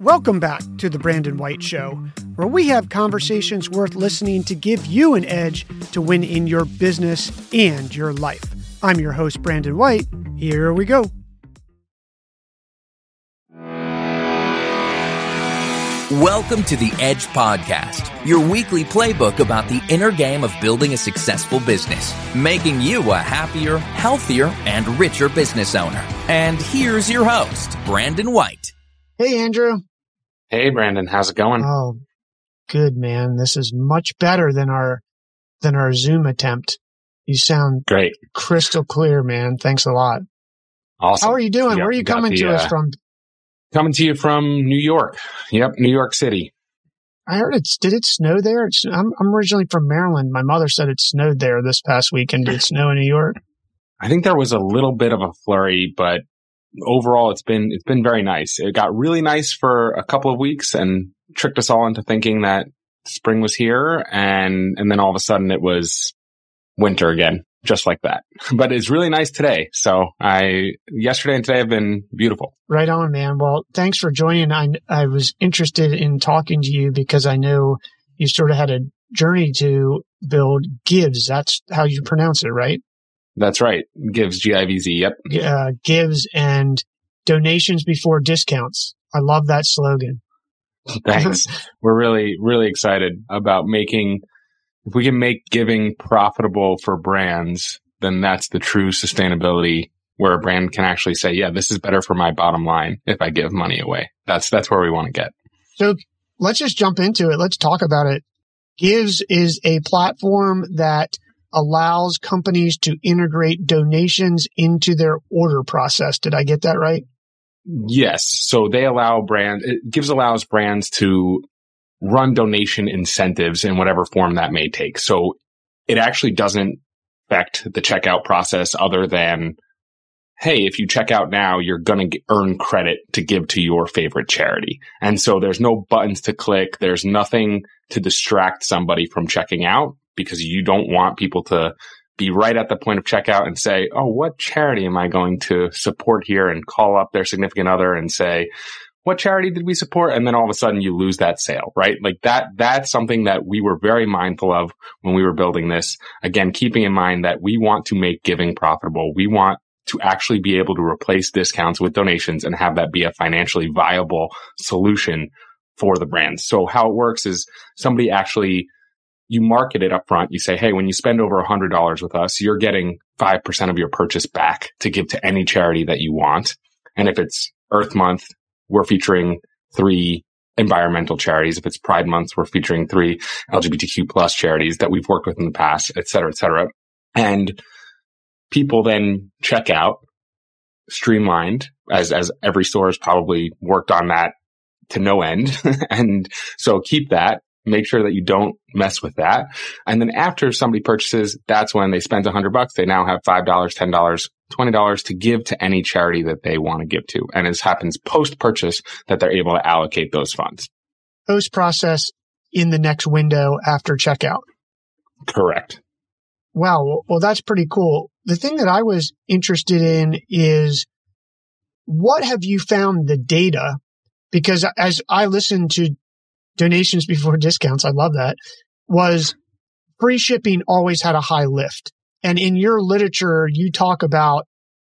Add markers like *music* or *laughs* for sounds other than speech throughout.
Welcome back to The Brandon White Show, where we have conversations worth listening to give you an edge to win in your business and your life. I'm your host, Brandon White. Here we go. Welcome to the Edge Podcast, your weekly playbook about the inner game of building a successful business, making you a happier, healthier, and richer business owner. And here's your host, Brandon White. Hey, Andrew. Hey, Brandon. How's it going? Oh, good, man. This is much better than our than our Zoom attempt. You sound great, crystal clear, man. Thanks a lot. Awesome. How are you doing? Yep, Where are you coming the, to uh, us from? Coming to you from New York. Yep, New York City. I heard it's. Did it snow there? It's, I'm, I'm originally from Maryland. My mother said it snowed there this past weekend. Did it snow in New York? *laughs* I think there was a little bit of a flurry, but overall, it's been it's been very nice. It got really nice for a couple of weeks and tricked us all into thinking that spring was here, and and then all of a sudden it was winter again just like that. *laughs* But it's really nice today. So I, yesterday and today have been beautiful. Right on, man. Well, thanks for joining. I, I was interested in talking to you because I know you sort of had a journey to build Givz. That's how you pronounce it, right? That's right. Givz, G-I-V-Z. Yep. Uh, Givz and donations before discounts. I love that slogan. *laughs* Thanks. *laughs* We're really, really excited about making if we can make giving profitable for brands, then that's the true sustainability where a brand can actually say, yeah, this is better for my bottom line if I give money away. That's, that's where we want to get. So let's just jump into it. Let's talk about it. Givz is a platform that allows companies to integrate donations into their order process. Did I get that right? Yes. So they allow brand, it Givz allows brands to run donation incentives in whatever form that may take. So it actually doesn't affect the checkout process other than, hey, if you check out now, you're going to earn credit to give to your favorite charity. And so there's no buttons to click. There's nothing to distract somebody from checking out because you don't want people to be right at the point of checkout and say, Oh, what charity am I going to support here? And call up their significant other and say, what charity did we support? And then all of a sudden you lose that sale, right? Like that, that's something that we were very mindful of when we were building this. Again, keeping in mind that we want to make giving profitable. We want to actually be able to replace discounts with donations and have that be a financially viable solution for the brands. So how it works is somebody actually you market it up front. You say, Hey, when you spend over a hundred dollars with us, you're getting 5% of your purchase back to give to any charity that you want. And if it's Earth Month, we're featuring three environmental charities. If it's Pride Month, we're featuring three LGBTQ plus charities that we've worked with in the past, et cetera, et cetera. And people then check out streamlined as, as every store has probably worked on that to no end. *laughs* and so keep that make sure that you don't mess with that. And then after somebody purchases, that's when they spend a hundred bucks. They now have $5, $10, $20 to give to any charity that they want to give to. And it happens post purchase that they're able to allocate those funds. Post process in the next window after checkout. Correct. Wow. Well, that's pretty cool. The thing that I was interested in is what have you found the data? Because as I listened to donations before *laughs* discounts, I love that, was free shipping always had a high lift. And in your literature, you talk about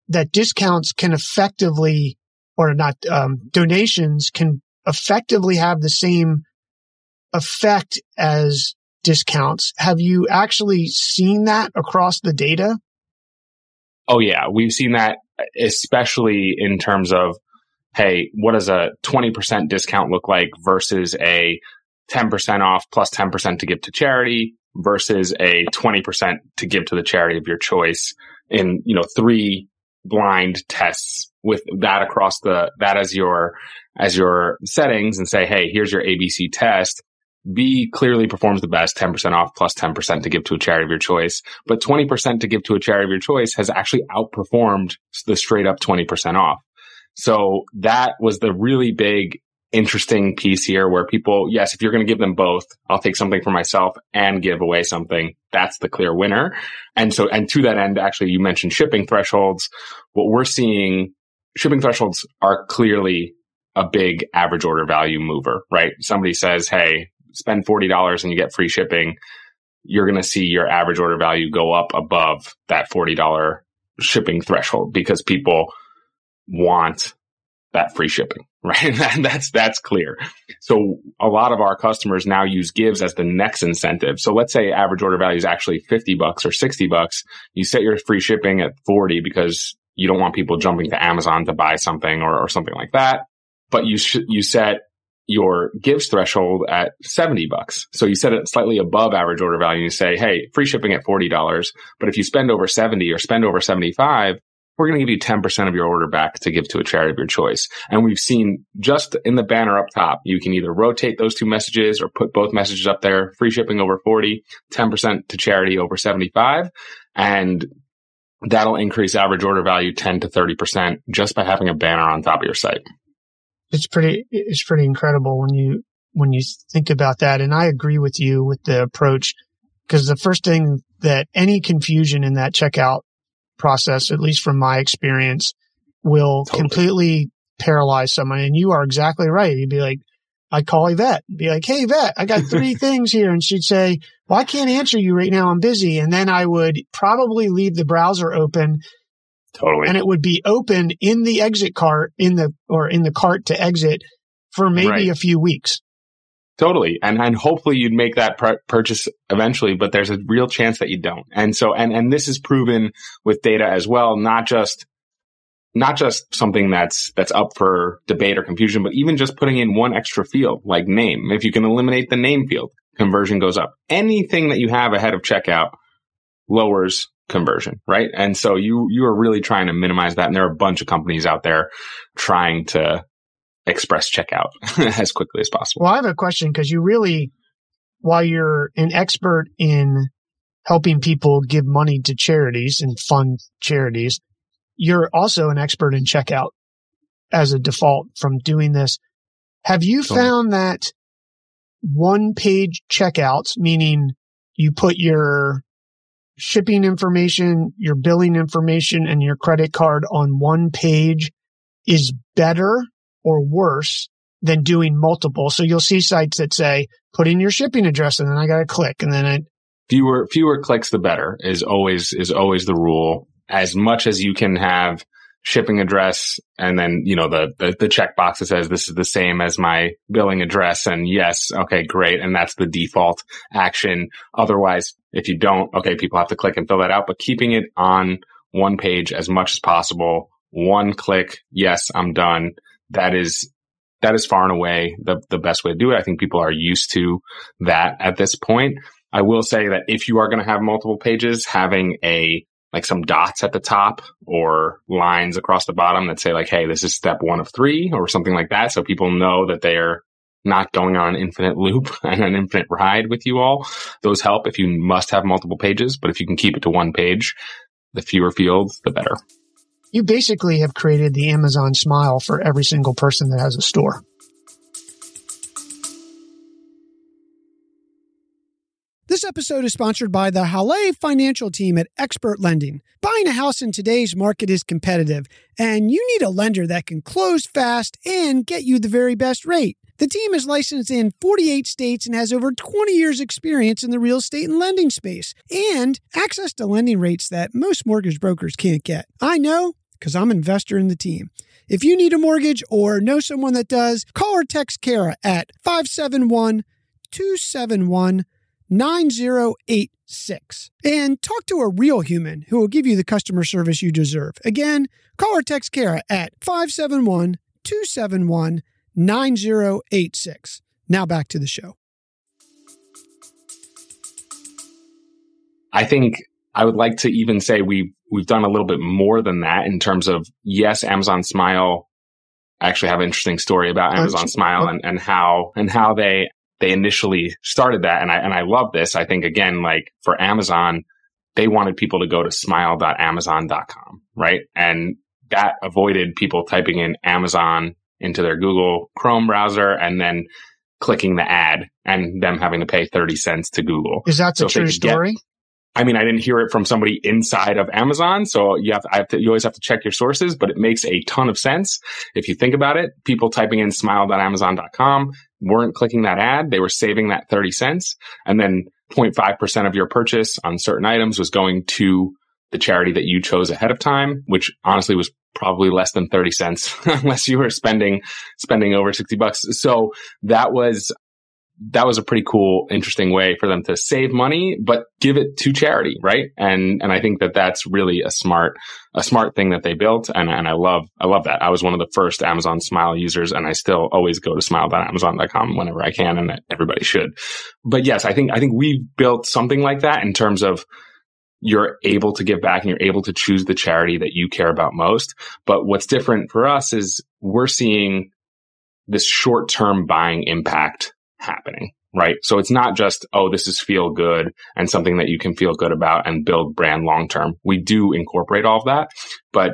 that discounts can effectively, or not, um, donations can effectively have the same effect as discounts. Have you actually seen that across the data? Oh yeah, we've seen that especially in terms of hey, what does a 20% discount look like versus a 10% off plus 10% to give to charity versus a 20% to give to the charity of your choice in, you know, three blind tests with that across the, that as your, as your settings and say, Hey, here's your ABC test. B clearly performs the best, 10% off plus 10% to give to a charity of your choice. But 20% to give to a charity of your choice has actually outperformed the straight up 20% off. So that was the really big interesting piece here where people, yes, if you're going to give them both, I'll take something for myself and give away something. That's the clear winner. And so, and to that end, actually, you mentioned shipping thresholds. What we're seeing, shipping thresholds are clearly a big average order value mover, right? Somebody says, Hey, spend $40 and you get free shipping. You're going to see your average order value go up above that $40 shipping threshold because people want that free shipping, *laughs* right? that's, that's clear. So a lot of our customers now use Givz as the next incentive. So let's say average order value is actually 50 bucks or 60 bucks. You set your free shipping at 40 because you don't want people jumping to Amazon to buy something or, or something like that. But you sh- you set your Givz threshold at 70 bucks. So you set it slightly above average order value. And you say, Hey, free shipping at $40. But if you spend over 70 or spend over 75, we're going to give you 10% of your order back to give to a charity of your choice. And we've seen just in the banner up top, you can either rotate those two messages or put both messages up there, free shipping over 40, 10% to charity over 75. And that'll increase average order value 10 to 30% just by having a banner on top of your site. It's pretty, it's pretty incredible when you, when you think about that. And I agree with you with the approach because the first thing that any confusion in that checkout process, at least from my experience, will totally. completely paralyze someone. And you are exactly right. You'd be like, I'd call Yvette, be like, Hey, Yvette, I got three *laughs* things here. And she'd say, well, I can't answer you right now. I'm busy. And then I would probably leave the browser open. Totally. And it would be open in the exit cart in the, or in the cart to exit for maybe right. a few weeks. Totally. And, and hopefully you'd make that pr- purchase eventually, but there's a real chance that you don't. And so, and, and this is proven with data as well, not just not just something that's that's up for debate or confusion, but even just putting in one extra field like name. If you can eliminate the name field, conversion goes up. Anything that you have ahead of checkout lowers conversion, right? And so you you are really trying to minimize that. And there are a bunch of companies out there trying to express checkout *laughs* as quickly as possible. Well, I have a question because you really, while you're an expert in helping people give money to charities and fund charities, you're also an expert in checkout as a default from doing this. Have you found that one page checkouts, meaning you put your shipping information, your billing information, and your credit card on one page is better or worse than doing multiple. So you'll see sites that say, put in your shipping address and then I got to click and then it. Fewer, fewer clicks, the better is always, is always the rule as much as you can have shipping address and then, you know, the, the, the checkbox that says this is the same as my billing address. And yes, okay, great. And that's the default action. Otherwise, if you don't, okay, people have to click and fill that out, but keeping it on one page as much as possible, one click. Yes, I'm done. That is, that is far and away the, the best way to do it. I think people are used to that at this point. I will say that if you are going to have multiple pages, having a like some dots at the top or lines across the bottom that say like, Hey, this is step one of three or something like that. So people know that they're not going on an infinite loop *laughs* and an infinite ride with you all. Those help if you must have multiple pages, but if you can keep it to one page, the fewer fields, the better. You basically have created the Amazon smile for every single person that has a store. This episode is sponsored by the Halle financial team at Expert Lending. Buying a house in today's market is competitive, and you need a lender that can close fast and get you the very best rate. The team is licensed in 48 states and has over 20 years' experience in the real estate and lending space, and access to lending rates that most mortgage brokers can't get. I know because I'm an investor in the team. If you need a mortgage or know someone that does, call or text Kara at 571 271 9086 and talk to a real human who will give you the customer service you deserve. Again, call or text Kara at 571 271 9086. Now back to the show. I think I would like to even say we've we've done a little bit more than that in terms of yes, Amazon Smile. I actually have an interesting story about Amazon Smile and, and how and how they they initially started that. And I, and I love this. I think again, like for Amazon, they wanted people to go to smile.amazon.com, right? And that avoided people typing in Amazon into their Google Chrome browser and then clicking the ad and them having to pay 30 cents to Google. Is that the so true story? Get, I mean, I didn't hear it from somebody inside of Amazon. So you have, to, have to, you always have to check your sources, but it makes a ton of sense. If you think about it, people typing in smile.amazon.com weren't clicking that ad. They were saving that 30 cents. And then 0.5% of your purchase on certain items was going to the charity that you chose ahead of time, which honestly was probably less than 30 cents *laughs* unless you were spending, spending over 60 bucks. So that was, that was a pretty cool, interesting way for them to save money, but give it to charity, right? And and I think that that's really a smart a smart thing that they built, and and I love I love that. I was one of the first Amazon Smile users, and I still always go to smile.amazon.com whenever I can, and everybody should. But yes, I think I think we've built something like that in terms of you're able to give back and you're able to choose the charity that you care about most. But what's different for us is we're seeing this short term buying impact happening, right? So it's not just, oh, this is feel good and something that you can feel good about and build brand long term. We do incorporate all of that. But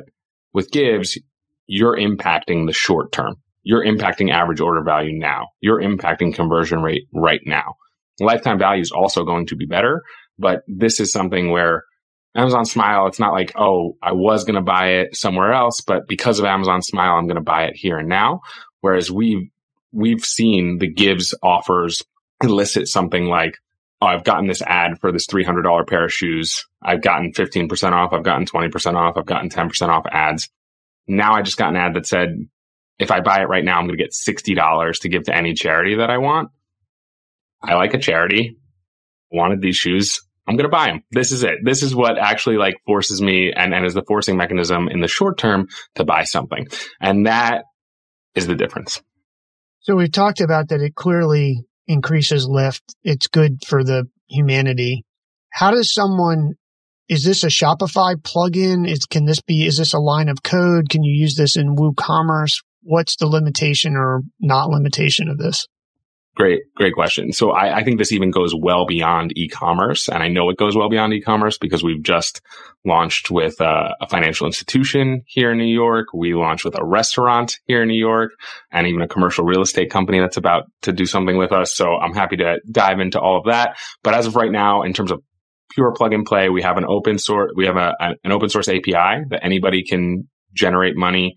with Givz, you're impacting the short term. You're impacting average order value now. You're impacting conversion rate right now. Lifetime value is also going to be better, but this is something where Amazon Smile, it's not like, oh, I was going to buy it somewhere else, but because of Amazon Smile, I'm going to buy it here and now. Whereas we we've seen the Givz offers elicit something like, oh, I've gotten this ad for this $300 pair of shoes. I've gotten 15% off. I've gotten 20% off. I've gotten 10% off ads. Now I just got an ad that said, if I buy it right now, I'm going to get $60 to give to any charity that I want. I like a charity, wanted these shoes. I'm going to buy them. This is it. This is what actually like forces me and, and is the forcing mechanism in the short term to buy something. And that is the difference. So we've talked about that it clearly increases lift. It's good for the humanity. How does someone is this a Shopify plugin? Is can this be is this a line of code? Can you use this in WooCommerce? What's the limitation or not limitation of this? Great, great question. So I, I, think this even goes well beyond e-commerce. And I know it goes well beyond e-commerce because we've just launched with a, a, financial institution here in New York. We launched with a restaurant here in New York and even a commercial real estate company that's about to do something with us. So I'm happy to dive into all of that. But as of right now, in terms of pure plug and play, we have an open source, we have a, an open source API that anybody can generate money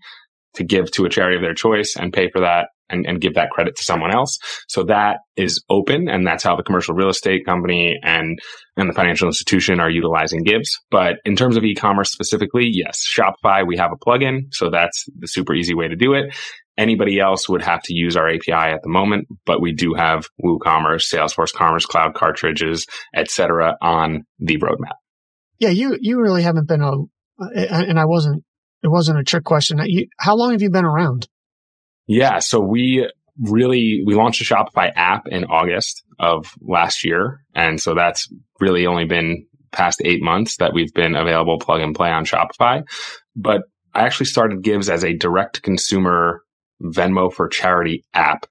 to give to a charity of their choice and pay for that and, and give that credit to someone else. So that is open and that's how the commercial real estate company and, and the financial institution are utilizing Givz. But in terms of e-commerce specifically, yes, Shopify, we have a plugin. So that's the super easy way to do it. Anybody else would have to use our API at the moment, but we do have WooCommerce, Salesforce Commerce Cloud cartridges, etc., on the roadmap. Yeah, you you really haven't been a, and I wasn't. It wasn't a trick question. How long have you been around? Yeah. So we really, we launched a Shopify app in August of last year. And so that's really only been past eight months that we've been available plug and play on Shopify. But I actually started Givz as a direct consumer Venmo for charity app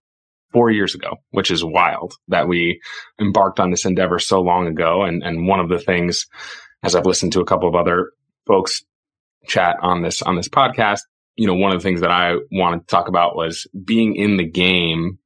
four years ago, which is wild that we embarked on this endeavor so long ago. And, and one of the things, as I've listened to a couple of other folks chat on this, on this podcast, you know, one of the things that I wanted to talk about was being in the game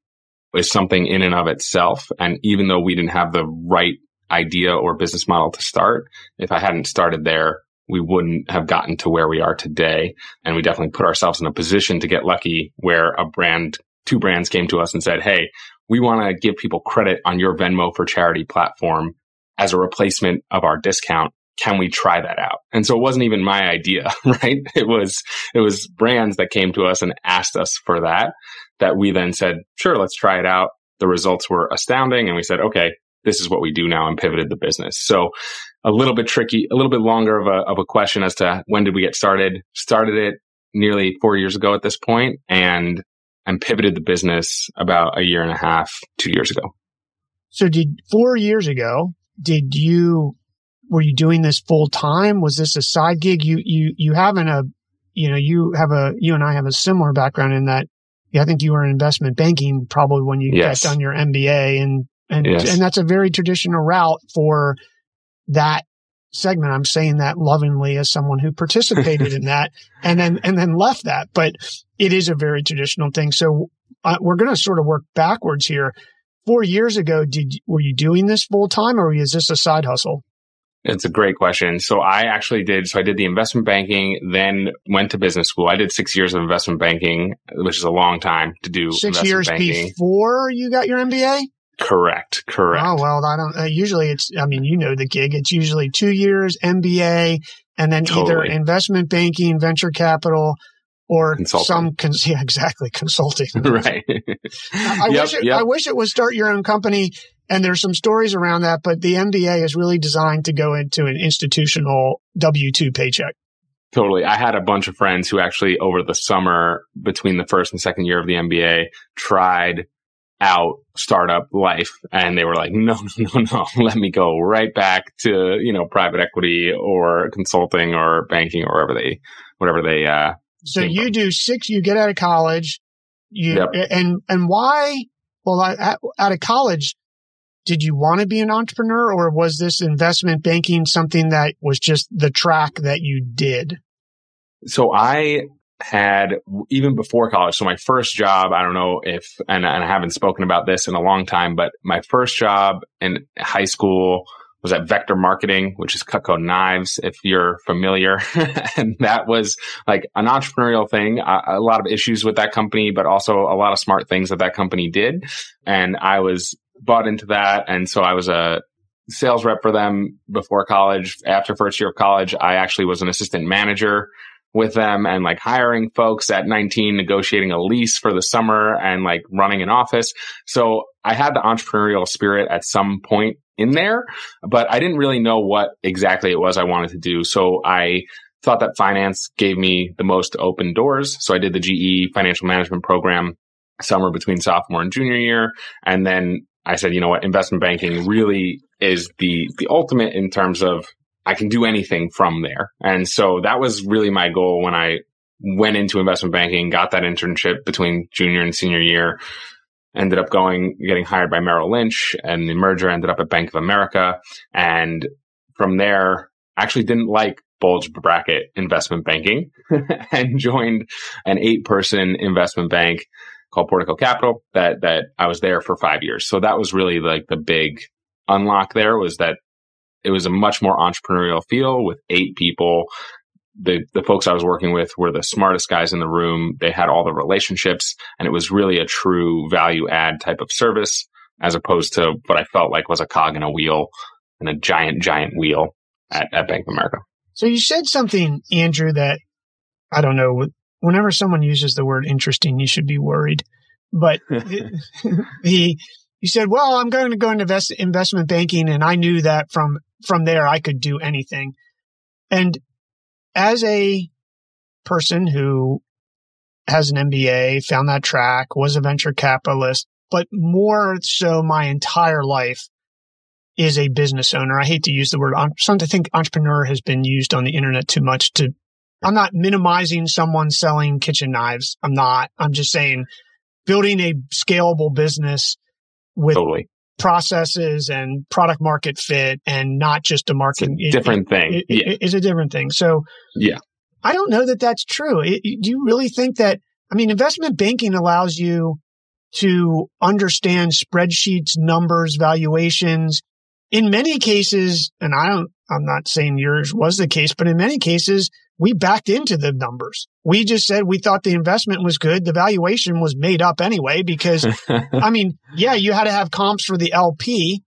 is something in and of itself. And even though we didn't have the right idea or business model to start, if I hadn't started there, we wouldn't have gotten to where we are today. And we definitely put ourselves in a position to get lucky where a brand, two brands came to us and said, Hey, we want to give people credit on your Venmo for charity platform as a replacement of our discount can we try that out? And so it wasn't even my idea, *laughs* right? It was, it was brands that came to us and asked us for that, that we then said, sure, let's try it out. The results were astounding. And we said, okay, this is what we do now and pivoted the business. So a little bit tricky, a little bit longer of a, of a question as to when did we get started? Started it nearly four years ago at this point and, and pivoted the business about a year and a half, two years ago. So did four years ago, did you were you doing this full time? Was this a side gig? You, you, you having a, you know, you have a, you and I have a similar background in that. Yeah, I think you were in investment banking probably when you yes. got done your MBA and, and, yes. and that's a very traditional route for that segment. I'm saying that lovingly as someone who participated in that *laughs* and then, and then left that, but it is a very traditional thing. So uh, we're going to sort of work backwards here. Four years ago, did, were you doing this full time or is this a side hustle? It's a great question. So I actually did, so I did the investment banking, then went to business school. I did six years of investment banking, which is a long time to do. Six years banking. before you got your MBA? Correct. Correct. Oh, well, I don't, uh, usually it's, I mean, you know the gig. It's usually two years MBA and then totally. either investment banking, venture capital, or consulting. some cons- *laughs* yeah, exactly consulting. *laughs* right. I, yep, wish it, yep. I wish it was start your own company and there's some stories around that, but the MBA is really designed to go into an institutional W2 paycheck. Totally. I had a bunch of friends who actually over the summer between the first and second year of the MBA tried out startup life and they were like, no, no, no, no, *laughs* let me go right back to, you know, private equity or consulting or banking or whatever they, whatever they, uh, so you from. do six, you get out of college, you, yep. and, and why? Well, out of college, did you want to be an entrepreneur or was this investment banking something that was just the track that you did? So I had even before college. So my first job, I don't know if, and, and I haven't spoken about this in a long time, but my first job in high school was at Vector Marketing, which is Cutco Knives, if you're familiar. *laughs* and that was like an entrepreneurial thing. A, a, lot of issues with that company, but also a lot of smart things that that company did. And I was bought into that. And so I was a sales rep for them before college. After first year of college, I actually was an assistant manager with them and like hiring folks at 19, negotiating a lease for the summer and like running an office. So I had the entrepreneurial spirit at some point in there, but I didn't really know what exactly it was I wanted to do. So I thought that finance gave me the most open doors. So I did the GE financial management program summer between sophomore and junior year. And then I said, you know what, investment banking really is the, the ultimate in terms of I can do anything from there. And so that was really my goal when I went into investment banking, got that internship between junior and senior year, ended up going, getting hired by Merrill Lynch and the merger ended up at Bank of America. And from there, actually didn't like bulge bracket investment banking *laughs* and joined an eight person investment bank called Portico Capital that, that I was there for five years. So that was really like the big unlock there was that it was a much more entrepreneurial feel with eight people. The, the folks I was working with were the smartest guys in the room. They had all the relationships and it was really a true value add type of service as opposed to what I felt like was a cog in a wheel and a giant, giant wheel at, at Bank of America. So you said something, Andrew, that I don't know whenever someone uses the word interesting, you should be worried. But *laughs* *laughs* he, he said, well, I'm going to go into invest, investment banking. And I knew that from, from there, I could do anything. And as a person who has an MBA, found that track, was a venture capitalist, but more so my entire life is a business owner. I hate to use the word, I'm starting to think entrepreneur has been used on the internet too much to I'm not minimizing someone selling kitchen knives. I'm not. I'm just saying building a scalable business with totally. processes and product market fit and not just a market. different it, thing. It, yeah. It, it's a different thing. So yeah, I don't know that that's true. do you really think that, I mean, investment banking allows you to understand spreadsheets, numbers, valuations. In many cases, and I don't, I'm not saying yours was the case, but in many cases, we backed into the numbers. We just said we thought the investment was good. The valuation was made up anyway because, *laughs* I mean, yeah, you had to have comps for the LP,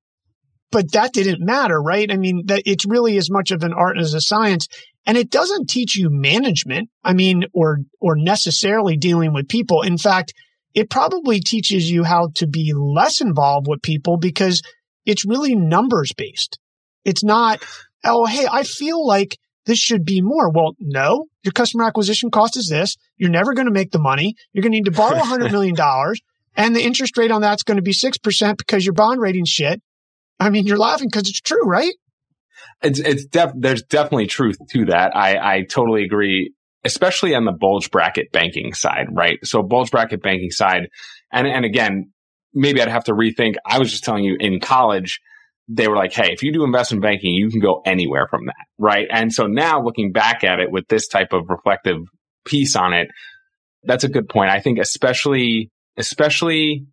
but that didn't matter, right? I mean, that it's really as much of an art as a science. And it doesn't teach you management. I mean, or, or necessarily dealing with people. In fact, it probably teaches you how to be less involved with people because it's really numbers based. It's not, oh, hey, I feel like this should be more. Well, no, your customer acquisition cost is this. You're never going to make the money. You're going to need to borrow $100 *laughs* million and the interest rate on that's going to be 6% because your bond rating shit. I mean, you're laughing because it's true, right? It's, it's def- there's definitely truth to that. I, I totally agree, especially on the bulge bracket banking side, right? So bulge bracket banking side. And, and again, maybe I'd have to rethink. I was just telling you in college, they were like, Hey, if you do investment banking, you can go anywhere from that. Right. And so now looking back at it with this type of reflective piece on it, that's a good point. I think especially, especially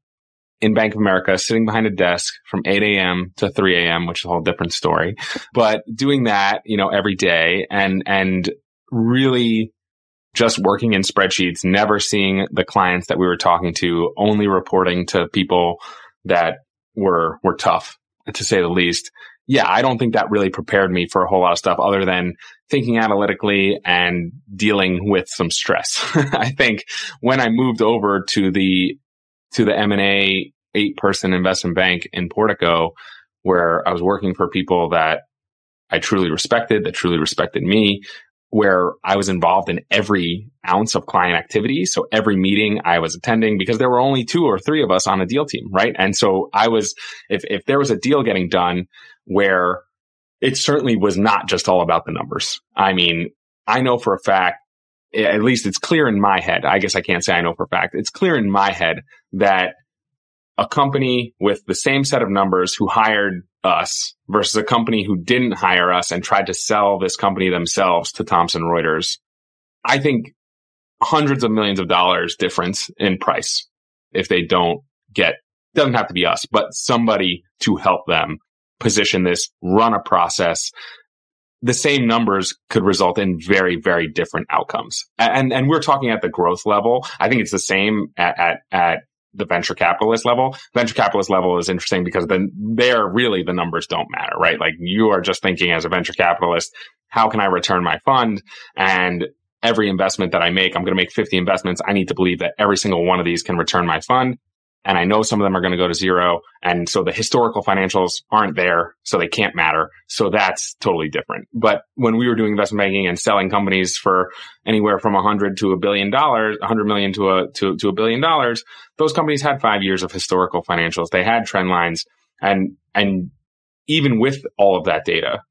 in Bank of America, sitting behind a desk from 8 a.m. to 3 a.m., which is a whole different story. But doing that, you know, every day and, and really just working in spreadsheets, never seeing the clients that we were talking to, only reporting to people that were, were tough to say the least. Yeah, I don't think that really prepared me for a whole lot of stuff other than thinking analytically and dealing with some stress. *laughs* I think when I moved over to the to the M&A eight person investment bank in Portico where I was working for people that I truly respected, that truly respected me, where I was involved in every ounce of client activity. So every meeting I was attending because there were only two or three of us on a deal team, right? And so I was, if, if there was a deal getting done where it certainly was not just all about the numbers. I mean, I know for a fact, at least it's clear in my head. I guess I can't say I know for a fact. It's clear in my head that a company with the same set of numbers who hired us versus a company who didn't hire us and tried to sell this company themselves to Thomson Reuters. I think hundreds of millions of dollars difference in price if they don't get, doesn't have to be us, but somebody to help them position this, run a process. The same numbers could result in very, very different outcomes. And, and we're talking at the growth level. I think it's the same at, at, at the venture capitalist level. Venture capitalist level is interesting because then there really the numbers don't matter, right? Like you are just thinking as a venture capitalist, how can I return my fund? And every investment that I make, I'm going to make 50 investments. I need to believe that every single one of these can return my fund and I know some of them are going to go to zero. And so the historical financials aren't there, so they can't matter. So that's totally different. But when we were doing investment banking and selling companies for anywhere from a hundred to a billion dollars, a hundred million to a to, to a billion dollars, those companies had five years of historical financials. They had trend lines, and and even with all of that data,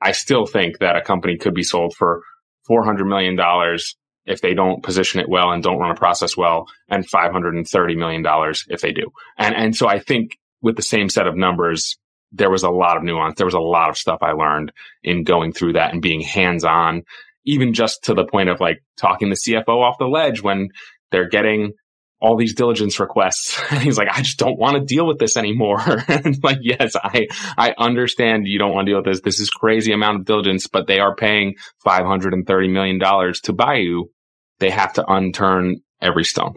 I still think that a company could be sold for four hundred million dollars if they don't position it well and don't run a process well and $530 million if they do. And, and so I think with the same set of numbers, there was a lot of nuance. There was a lot of stuff I learned in going through that and being hands on, even just to the point of like talking the CFO off the ledge when they're getting all these diligence requests. *laughs* And he's like, I just don't want to deal with this anymore. *laughs* and like, yes, I, I understand you don't want to deal with this. This is crazy amount of diligence, but they are paying $530 million to buy you they have to unturn every stone.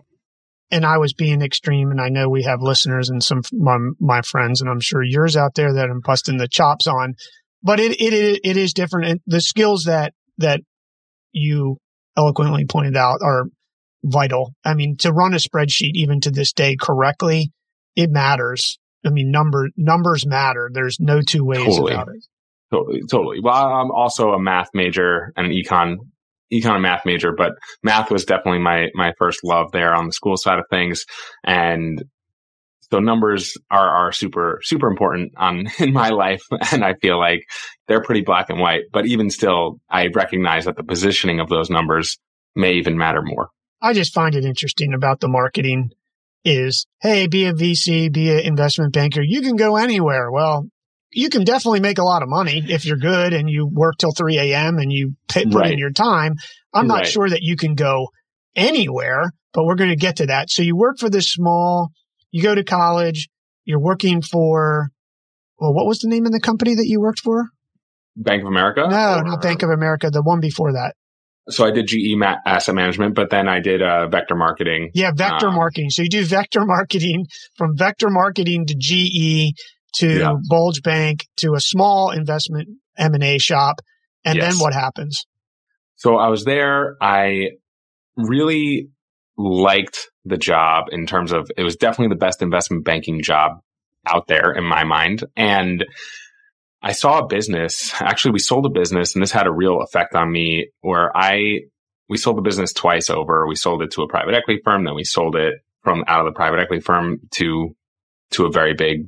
And I was being extreme, and I know we have listeners and some my, my friends, and I'm sure yours out there that I'm busting the chops on. But it it it is different, and the skills that that you eloquently pointed out are vital. I mean, to run a spreadsheet even to this day correctly, it matters. I mean, number numbers matter. There's no two ways totally. about it. Totally, totally. Well, I'm also a math major and an econ econ math major, but math was definitely my my first love there on the school side of things. And so numbers are are super super important on *laughs* in my life, *laughs* and I feel like they're pretty black and white. But even still, I recognize that the positioning of those numbers may even matter more. I just find it interesting about the marketing is, hey, be a VC, be an investment banker. You can go anywhere. Well, you can definitely make a lot of money if you're good and you work till 3 a.m. and you put right. in your time. I'm not right. sure that you can go anywhere, but we're going to get to that. So you work for this small, you go to college, you're working for, well, what was the name of the company that you worked for? Bank of America? No, or? not Bank of America. The one before that. So I did GE ma- asset management, but then I did uh, vector marketing. Yeah, vector um, marketing. So you do vector *laughs* marketing from vector marketing to GE to yeah. Bulge Bank to a small investment M&A shop. And yes. then what happens? So I was there. I really liked the job in terms of it was definitely the best investment banking job out there in my mind. And I saw a business. Actually, we sold a business and this had a real effect on me where I, we sold the business twice over. We sold it to a private equity firm. Then we sold it from out of the private equity firm to, to a very big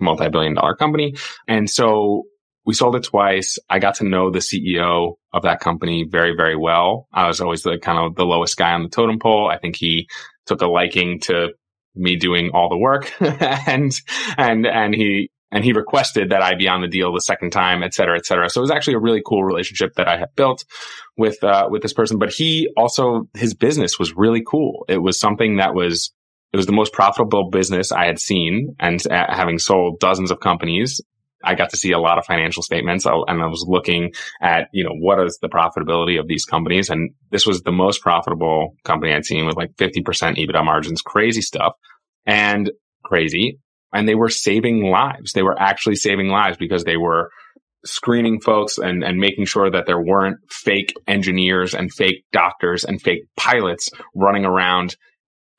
multi-billion dollar company. And so we sold it twice. I got to know the CEO of that company very, very well. I was always the kind of the lowest guy on the totem pole. I think he took a liking to me doing all the work *laughs* and, and, and he, and he requested that I be on the deal the second time, et cetera, et cetera. So it was actually a really cool relationship that I had built with, uh, with this person. But he also, his business was really cool. It was something that was it was the most profitable business I had seen. And uh, having sold dozens of companies, I got to see a lot of financial statements uh, and I was looking at, you know, what is the profitability of these companies? And this was the most profitable company I'd seen with like 50% EBITDA margins, crazy stuff and crazy. And they were saving lives. They were actually saving lives because they were screening folks and, and making sure that there weren't fake engineers and fake doctors and fake pilots running around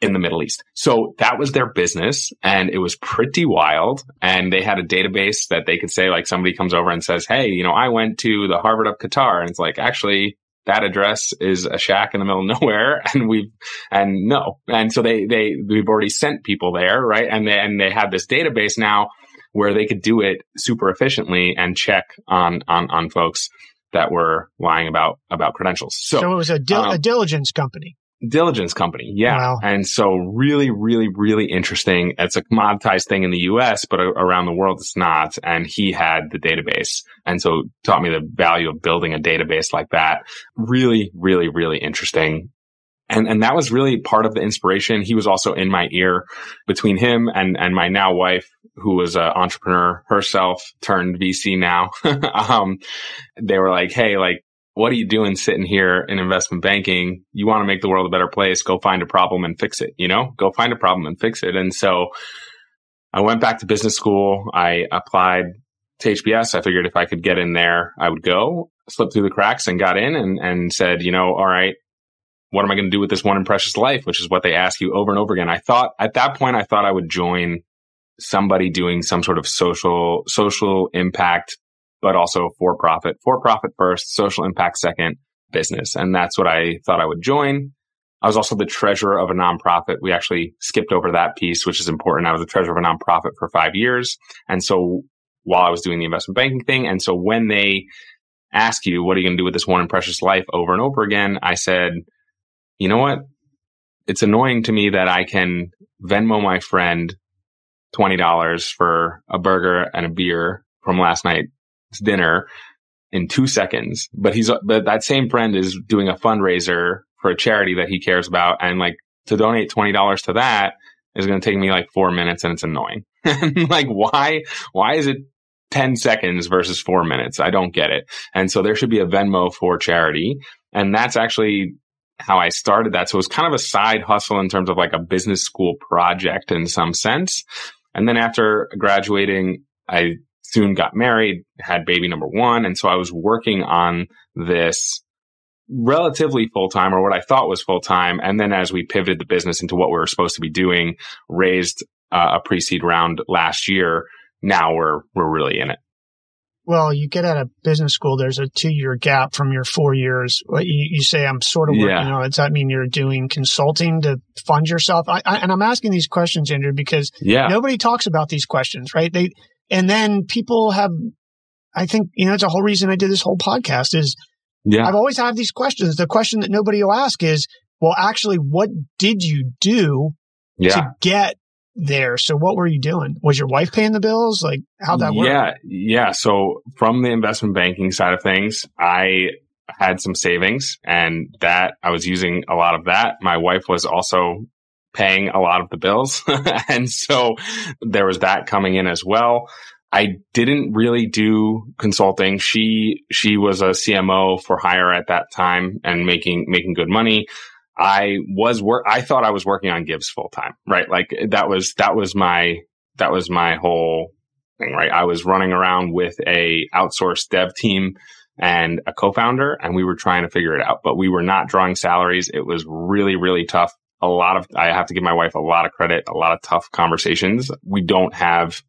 in the Middle East. So that was their business and it was pretty wild. And they had a database that they could say, like somebody comes over and says, Hey, you know, I went to the Harvard of Qatar. And it's like, actually, that address is a shack in the middle of *laughs* nowhere. And we've, and no. And so they, they, we've already sent people there, right? And they, and they have this database now where they could do it super efficiently and check on, on, on folks that were lying about, about credentials. So, so it was a, dil- um, a diligence company diligence company. Yeah. Wow. And so really, really, really interesting. It's a commoditized thing in the US, but around the world it's not. And he had the database. And so taught me the value of building a database like that. Really, really, really interesting. And, and that was really part of the inspiration. He was also in my ear between him and, and my now wife, who was an entrepreneur herself turned VC now. *laughs* um, they were like, Hey, like, what are you doing sitting here in investment banking? You want to make the world a better place. Go find a problem and fix it, you know, go find a problem and fix it. And so I went back to business school. I applied to HBS. I figured if I could get in there, I would go, slipped through the cracks and got in and, and said, you know, all right, what am I going to do with this one precious life? Which is what they ask you over and over again. I thought at that point, I thought I would join somebody doing some sort of social, social impact but also for profit, for profit first, social impact second business. And that's what I thought I would join. I was also the treasurer of a nonprofit. We actually skipped over that piece, which is important. I was the treasurer of a nonprofit for five years. And so while I was doing the investment banking thing, and so when they ask you, what are you going to do with this one and precious life over and over again? I said, you know what? It's annoying to me that I can Venmo my friend $20 for a burger and a beer from last night dinner in two seconds. But he's, but that same friend is doing a fundraiser for a charity that he cares about. And like to donate $20 to that is going to take me like four minutes and it's annoying. *laughs* like, why, why is it 10 seconds versus four minutes? I don't get it. And so there should be a Venmo for charity. And that's actually how I started that. So it was kind of a side hustle in terms of like a business school project in some sense. And then after graduating, I soon got married, had baby number one. And so I was working on this relatively full time or what I thought was full time. And then as we pivoted the business into what we were supposed to be doing, raised uh, a pre-seed round last year. Now we're, we're really in it. Well, you get out of business school, there's a two year gap from your four years. You, you say, I'm sort of working yeah. on it. Does that mean you're doing consulting to fund yourself? I, I, and I'm asking these questions, Andrew, because yeah. nobody talks about these questions, right? They, and then people have, I think, you know, it's a whole reason I did this whole podcast is yeah. I've always had these questions. The question that nobody will ask is, well, actually, what did you do yeah. to get there? So what were you doing? Was your wife paying the bills? Like how'd that work? Yeah. Yeah. So from the investment banking side of things, I had some savings and that I was using a lot of that. My wife was also paying a lot of the bills. *laughs* and so there was that coming in as well. I didn't really do consulting. She, she was a CMO for hire at that time and making, making good money. I was work, I thought I was working on Givz full time, right? Like that was, that was my, that was my whole thing, right? I was running around with a outsourced dev team and a co-founder and we were trying to figure it out, but we were not drawing salaries. It was really, really tough a lot of, I have to give my wife a lot of credit, a lot of tough conversations. We don't have,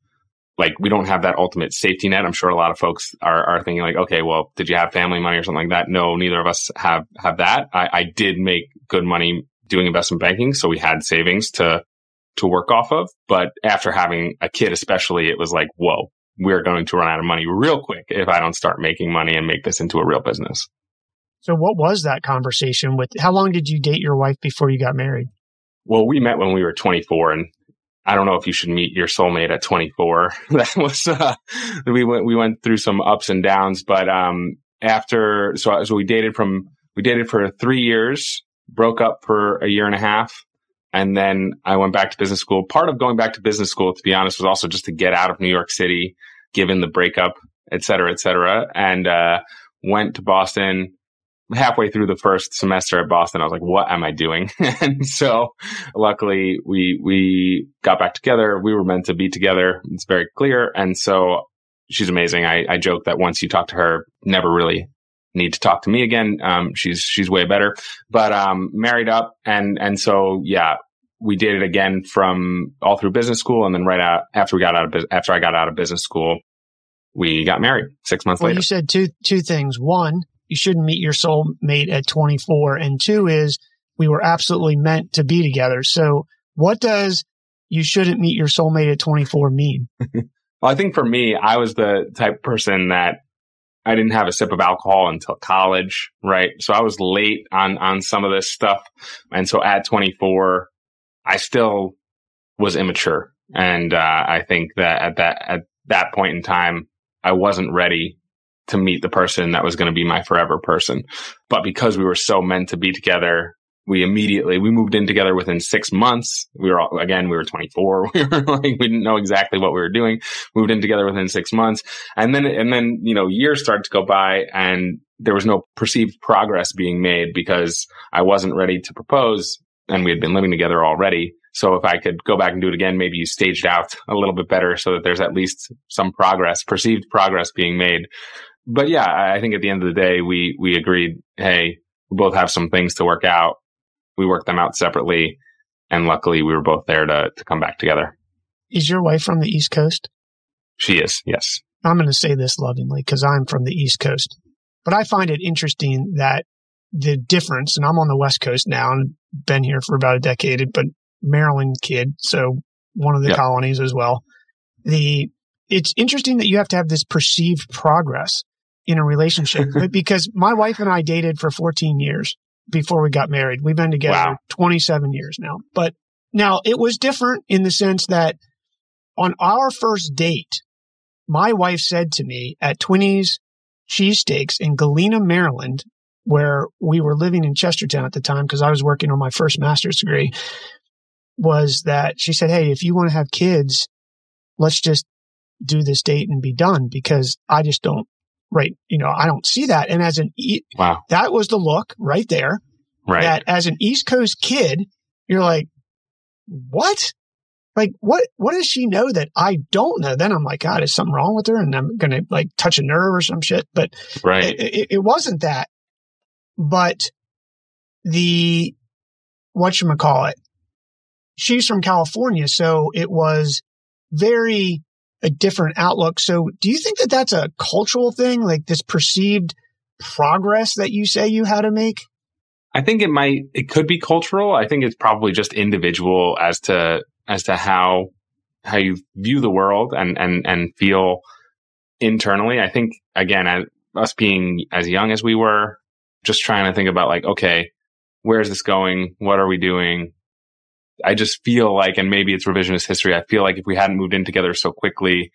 like, we don't have that ultimate safety net. I'm sure a lot of folks are, are thinking like, okay, well, did you have family money or something like that? No, neither of us have, have that. I, I did make good money doing investment banking. So we had savings to, to work off of. But after having a kid, especially, it was like, whoa, we're going to run out of money real quick if I don't start making money and make this into a real business. So what was that conversation with how long did you date your wife before you got married? Well, we met when we were 24 and I don't know if you should meet your soulmate at 24. *laughs* that was uh, we went we went through some ups and downs, but um after so so we dated from we dated for 3 years, broke up for a year and a half, And then I went back to business school. Part of going back to business school, to be honest, was also just to get out of New York City, given the breakup, et cetera, et cetera. And, uh, went to Boston halfway through the first semester at Boston. I was like, what am I doing? *laughs* and so luckily we, we got back together. We were meant to be together. It's very clear. And so she's amazing. I, I joke that once you talk to her, never really need to talk to me again. Um, she's, she's way better, but, um, married up. And, and so, yeah, we did it again from all through business school. And then right out after we got out of, after I got out of business school, we got married six months well, later. You said two, two things. One, you shouldn't meet your soulmate at 24. And two is we were absolutely meant to be together. So what does you shouldn't meet your soulmate at 24 mean? *laughs* well, I think for me, I was the type person that I didn't have a sip of alcohol until college, right? So I was late on, on some of this stuff. And so at 24, I still was immature. And, uh, I think that at that, at that point in time, I wasn't ready to meet the person that was going to be my forever person. But because we were so meant to be together, we immediately we moved in together within six months. We were all, again we were 24. *laughs* We were like we didn't know exactly what we were doing. Moved in together within six months, and then and then you know years started to go by, and there was no perceived progress being made because I wasn't ready to propose, and we had been living together already. So if I could go back and do it again, maybe you staged out a little bit better so that there's at least some progress, perceived progress being made. But yeah, I think at the end of the day, we, we agreed, Hey, we both have some things to work out. We worked them out separately. And luckily we were both there to, to come back together. Is your wife from the East Coast? She is. Yes. I'm going to say this lovingly because I'm from the East Coast, but I find it interesting that the difference, and I'm on the West Coast now and been here for about a decade, but Maryland kid, so one of the yep. colonies as well. The it's interesting that you have to have this perceived progress in a relationship *laughs* because my wife and I dated for 14 years before we got married. We've been together wow. 27 years now. But now it was different in the sense that on our first date, my wife said to me at Twinnies Cheesesteaks in Galena, Maryland, where we were living in Chestertown at the time because I was working on my first master's degree was that she said, Hey, if you want to have kids, let's just do this date and be done because I just don't, right. You know, I don't see that. And as an, e- wow, that was the look right there. Right. That as an East Coast kid, you're like, what? Like, what, what does she know that I don't know? Then I'm like, God, is something wrong with her? And I'm going to like touch a nerve or some shit. But right. It, it, it wasn't that. But the, what you call it? she's from California, so it was very a different outlook. So do you think that that's a cultural thing, like this perceived progress that you say you had to make? I think it might, it could be cultural. I think it's probably just individual as to, as to how, how you view the world and, and, and feel internally. I think again, as us being as young as we were, just trying to think about like, okay, where's this going? What are we doing? I just feel like, and maybe it's revisionist history. I feel like if we hadn't moved in together so quickly,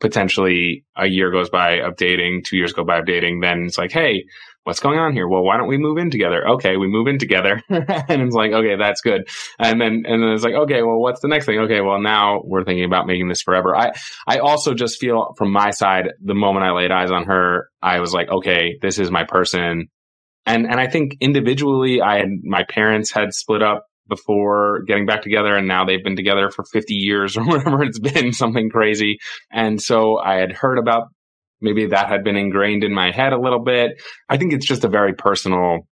potentially a year goes by of dating, two years go by of dating, then it's like, Hey, what's going on here? Well, why don't we move in together? Okay. We move in together. *laughs* and it's like, okay, that's good. And then, and then it's like, okay, well, what's the next thing? Okay. Well, now we're thinking about making this forever. I, I also just feel from my side, the moment I laid eyes on her, I was like, okay, this is my person. And, and I think individually, I had, my parents had split up before getting back together and now they've been together for 50 years *laughs* or whatever it's been, something crazy. And so I had heard about maybe that had been ingrained in my head a little bit. I think it's just a very personal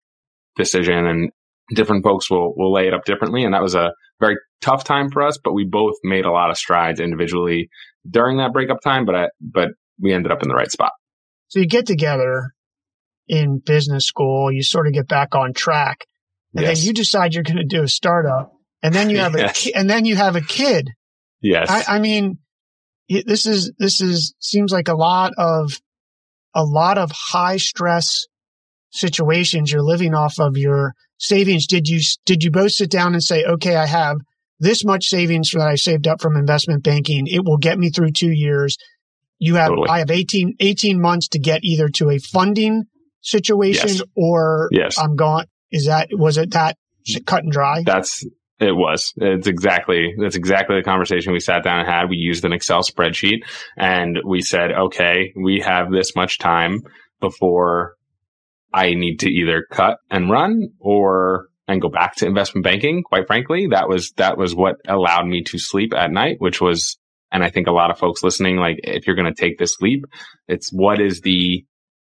decision and different folks will, will lay it up differently. And that was a very tough time for us, but we both made a lot of strides individually during that breakup time, but I, but we ended up in the right spot. So you get together in business school, you sort of get back on track and yes. then you decide you're going to do a startup, and then you have a yes. and then you have a kid. Yes, I, I mean, this is this is seems like a lot of a lot of high stress situations. You're living off of your savings. Did you did you both sit down and say, okay, I have this much savings that I saved up from investment banking. It will get me through two years. You have, totally. I have 18, 18 months to get either to a funding situation yes. or yes. I'm going, is that was it that cut and dry? That's It was. It's exactly, that's exactly the conversation we sat down and had. We used an Excel spreadsheet and we said, okay, we have this much time before I need to either cut and run or and go back to investment banking. Quite frankly, that was, that was what allowed me to sleep at night, which was, and I think a lot of folks listening, like if you're going to take this leap, it's what is the,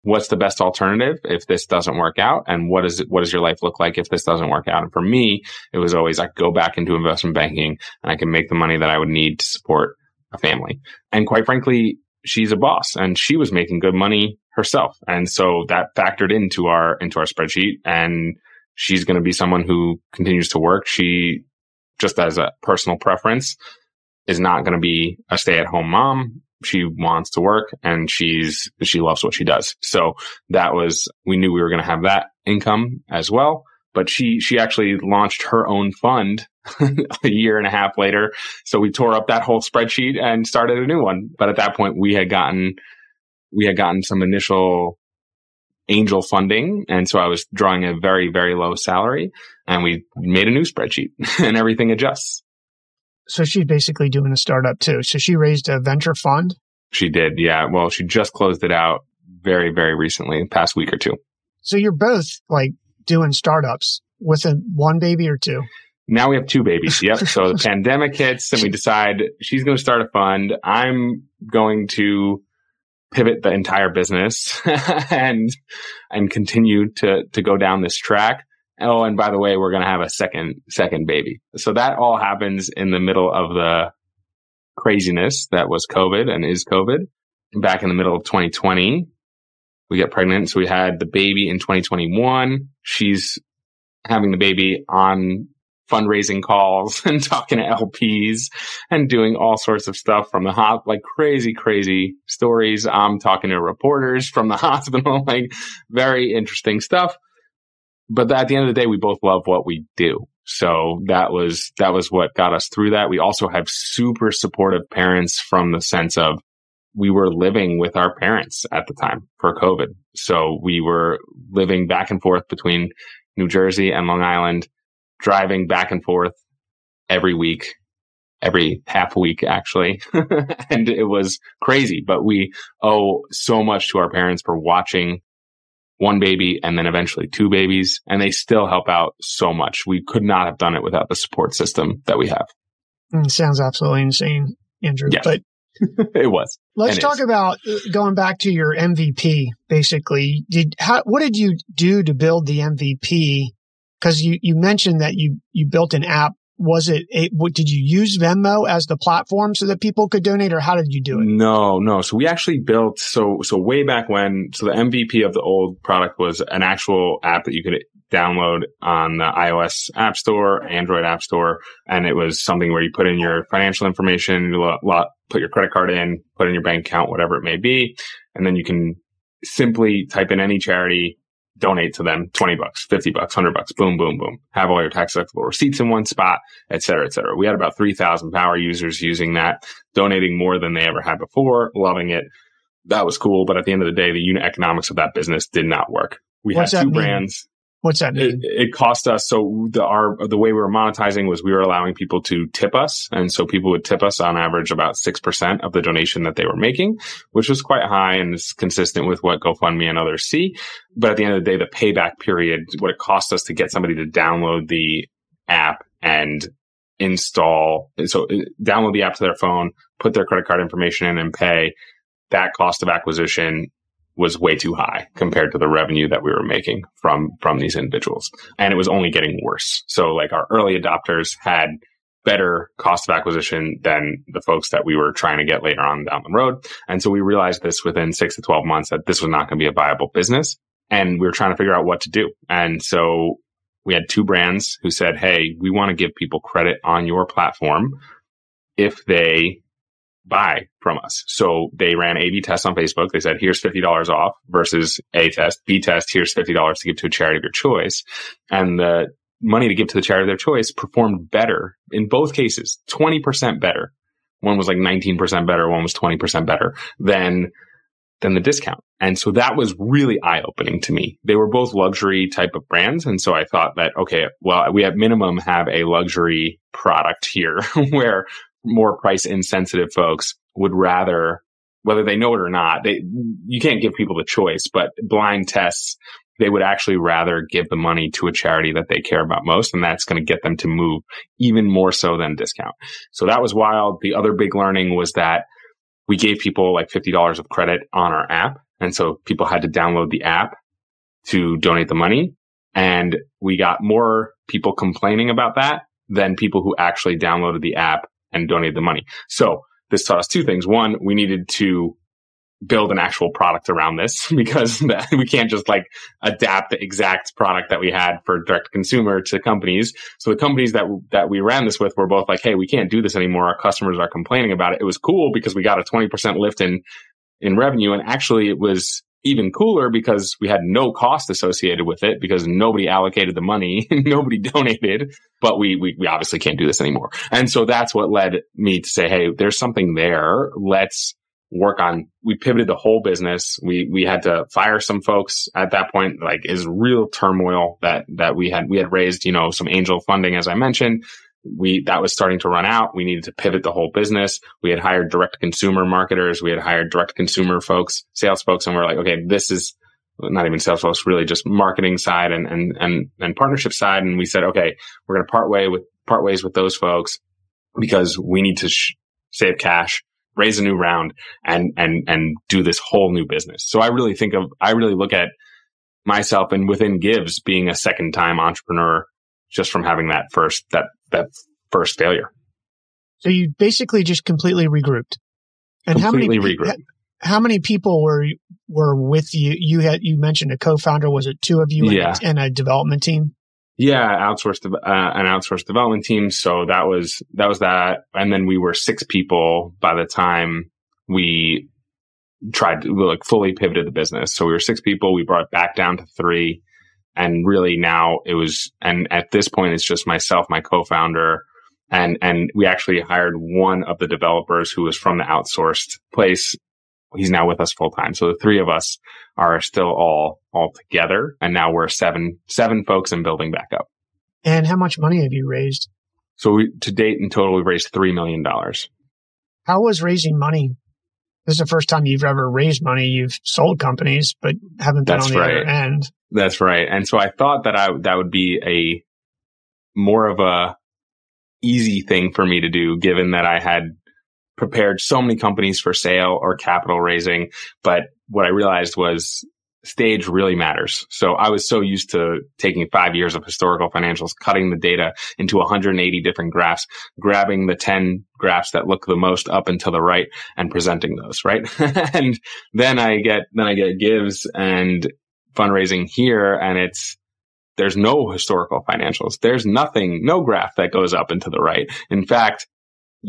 what's the best alternative if this doesn't work out? And what is what does your life look like if this doesn't work out? And for me, it was always I go back into investment banking and I can make the money that I would need to support a family. And quite frankly, she's a boss and she was making good money herself. And so that factored into our, into our spreadsheet and she's going to be someone who continues to work. She just as a personal preference is not going to be a stay at home mom. She wants to work and she's, she loves what she does. So that was, we knew we were going to have that income as well. But she, she actually launched her own fund *laughs* a year and a half later. So we tore up that whole spreadsheet and started a new one. But at that point, we had gotten, we had gotten some initial angel funding. And so I was drawing a very, very low salary and we made a new spreadsheet *laughs* and everything adjusts. So she's basically doing a startup too. So she raised a venture fund. She did. Yeah. Well, she just closed it out very, very recently, past week or two. So you're both like doing startups with a one baby or two. Now we have two babies. *laughs* Yep. So the pandemic hits and we *laughs* decide she's going to start a fund. I'm going to pivot the entire business *laughs* and and continue to to go down this track. Oh, and by the way, we're going to have a second second baby. So that all happens in the middle of the craziness that was COVID and is COVID. Back in the middle of 2020, we get pregnant. So we had the baby in 2021. She's having the baby on fundraising calls *laughs* and talking to LPs and doing all sorts of stuff from the hot, like crazy, crazy stories. I'm talking to reporters from the *laughs* hospital, like very interesting stuff. But at the end of the day, we both love what we do. So that was, that was what got us through that. We also have super supportive parents from the sense of we were living with our parents at the time for COVID. So we were living back and forth between New Jersey and Long Island driving back and forth every week, every half week, actually. *laughs* and it was crazy, but we owe so much to our parents for watching one baby and then eventually two babies. And they still help out so much. We could not have done it without the support system that we have. It mm, sounds absolutely insane, Andrew. Yes. But *laughs* it was. Let's talk is. about uh, going back to your MVP. Basically, did how, what did you do to build the MVP? Because you, you mentioned that you, you built an app. Was it what, did you use Venmo as the platform so that people could donate or how did you do it? No, no. So we actually built, so, so way back when, so the MVP of the old product was an actual app that you could download on the iOS app store, Android app store. And it was something where you put in your financial information, put your credit card in, put in your bank account, whatever it may be. And then you can simply type in any charity donate to them 20 bucks, 50 bucks, 100 bucks, boom, boom, boom. Have all your tax deductible receipts in one spot, et cetera, et cetera. We had about 3,000 power users using that, donating more than they ever had before, loving it. That was cool. But at the end of the day, the unit economics of that business did not work. We What's had two brands. What's that mean? It, it, cost us. So the our the way we were monetizing was we were allowing people to tip us, and so people would tip us on average about six percent of the donation that they were making, which was quite high and is consistent with what GoFundMe and others see. But at the end of the day, the payback period, what it cost us to get somebody to download the app and install, so uh, download the app to their phone, put their credit card information in, and pay. That cost of acquisition was way too high compared to the revenue that we were making from from these individuals. And it was only getting worse. So like our early adopters had better cost of acquisition than the folks that we were trying to get later on down the road. And so we realized this within 6 to 12 months that this was not going to be a viable business. And we were trying to figure out what to do. And so we had two brands who said hey we want to give people credit on your platform. If they buy from us. So they ran A B tests on Facebook. They said, here's $50 off versus A test, B test, here's $50 to give to a charity of your choice. And the money to give to the charity of their choice performed better in both cases, 20% better. One was like 19% better. One was 20% better than than the discount. And so that was really eye opening to me. They were both luxury type of brands. And so I thought that, okay, well, we at minimum have a luxury product here *laughs* where more price insensitive folks would rather, whether they know it or not, they, you can't give people the choice, but blind tests, they would actually rather give the money to a charity that they care about most. And that's going to get them to move even more so than discount. So that was wild. The other big learning was that we gave people like $50 of credit on our app. And so people had to download the app to donate the money. And we got more people complaining about that than people who actually downloaded the app and donated the money. So this taught us two things. One, we needed to build an actual product around this *laughs* because we can't just like adapt the exact product that we had for direct consumer to companies. So the companies that that we ran this with were both like, "Hey, we can't do this anymore. Our customers are complaining about it." It was cool because we got a 20% lift in in revenue and actually it was even cooler because we had no cost associated with it because nobody allocated the money, *laughs* nobody donated, but we, we, we obviously can't do this anymore. And so that's what led me to say, Hey, there's something there. Let's work on we pivoted the whole business we we had to fire some folks at that point like is real turmoil that that we had we had raised you know some angel funding as i mentioned we that was starting to run out. We needed to pivot the whole business. We had hired direct consumer marketers. We had hired direct consumer folks sales folks and we we're like okay this is not even sales folks really just marketing side and and and, and partnership side. And we said okay we're going to part way with part ways with those folks because we need to sh- save cash raise a new round and, and, and do this whole new business. So I really think of, I really look at myself and within Givz being a second time entrepreneur just from having that first, that, that first failure. So you basically just completely regrouped. And completely how many, regrouped. How many people were, were with you? You had, you mentioned a co-founder. Was it two of you yeah. and, a, and a development team? Yeah, outsourced uh, an outsourced development team. So that was that was that, and then we were six people by the time we tried to like fully pivoted the business. So we were six people. We brought it back down to three, and really now it was. And at this point, it's just myself, my co-founder, and and we actually hired one of the developers who was from the outsourced place he's now with us full time. So the three of us are still all all together, and now we're seven seven folks and building back up. And how much money have you raised? So we, to date, in total, we've raised three million dollars. How was raising money? This is the first time you've ever raised money. You've sold companies, but haven't been That's on the right. other end. That's right. And so I thought that I that would be a more of a easy thing for me to do, given that I had prepared so many companies for sale or capital raising. But what I realized was stage really matters. So I was so used to taking five years of historical financials, cutting the data into 180 different graphs, grabbing the 10 graphs that look the most up and to the right and presenting those, right? *laughs* and then I get, then I get Givz and fundraising here and it's, there's no historical financials. There's nothing, no graph that goes up and to the right. In fact,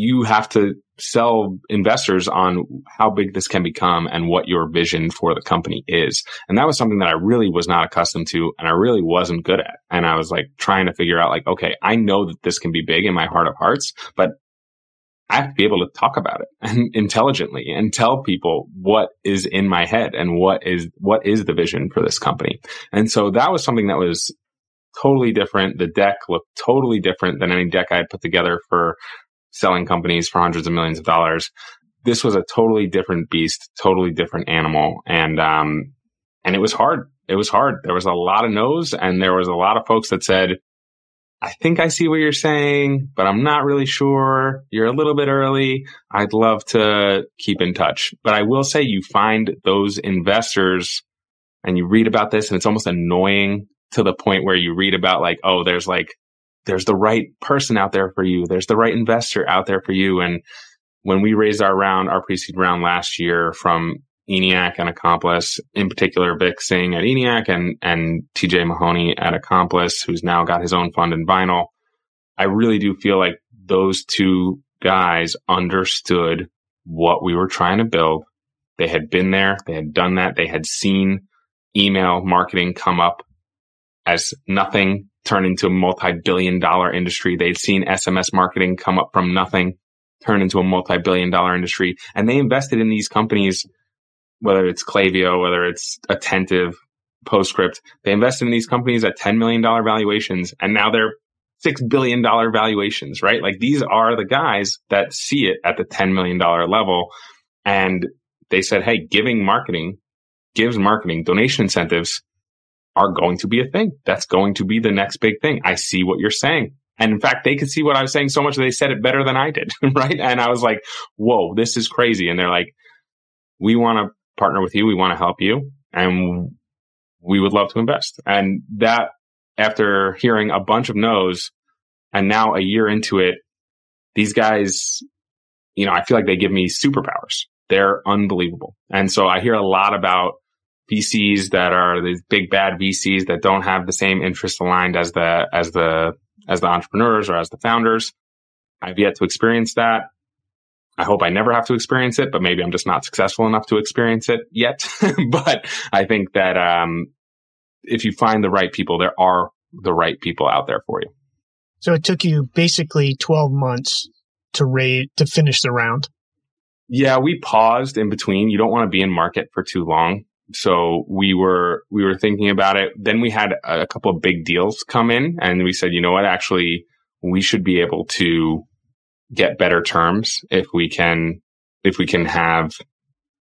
you have to sell investors on how big this can become and what your vision for the company is. And that was something that I really was not accustomed to and I really wasn't good at. And I was like trying to figure out like, okay, I know that this can be big in my heart of hearts, but I have to be able to talk about it and *laughs* intelligently and tell people what is in my head and what is, what is the vision for this company. And so that was something that was totally different. The deck looked totally different than any deck I had put together for selling companies for hundreds of millions of dollars. This was a totally different beast, totally different animal. And, um, and it was hard. It was hard. There was a lot of no's and there was a lot of folks that said, I think I see what you're saying, but I'm not really sure. You're a little bit early. I'd love to keep in touch. But I will say you find those investors and you read about this and it's almost annoying to the point where you read about like, oh, there's like there's the right person out there for you. There's the right investor out there for you. And when we raised our round, our pre-seed round last year from ENIAC and Accomplice, in particular Vic Singh at ENIAC and, and TJ Mahoney at Accomplice, who's now got his own fund in vinyl. I really do feel like those two guys understood what we were trying to build. They had been there. They had done that. They had seen email marketing come up as nothing turn into a multi-billion dollar industry. They'd seen SMS marketing come up from nothing, turn into a multi-billion dollar industry. And they invested in these companies whether it's Klaviyo, whether it's Attentive, Postscript, they invested in these companies at $10 million valuations and now they're $6 billion valuations, right? Like these are the guys that see it at the $10 million level. And they said, Hey, giving marketing gives marketing donation incentives are going to be a thing. That's going to be the next big thing. I see what you're saying. And in fact, they could see what I was saying so much they said it better than I did. *laughs* Right. And I was like, whoa, this is crazy. And they're like, we want to partner with you. We want to help you. And we would love to invest. And that after hearing a bunch of no's and now a year into it, these guys, you know, I feel like they give me superpowers. They're unbelievable. And so I hear a lot about VCs that are these big bad VCs that don't have the same interests aligned as the, as the, as the entrepreneurs or as the founders. I've yet to experience that. I hope I never have to experience it, but maybe I'm just not successful enough to experience it yet. *laughs* but I think that, um, if you find the right people, there are the right people out there for you. So it took you basically 12 months to rate, to finish the round. Yeah, we paused in between. You don't want to be in market for too long. So we were, we were thinking about it. Then we had a couple of big deals come in and we said, you know what? Actually, we should be able to get better terms if we can, if we can have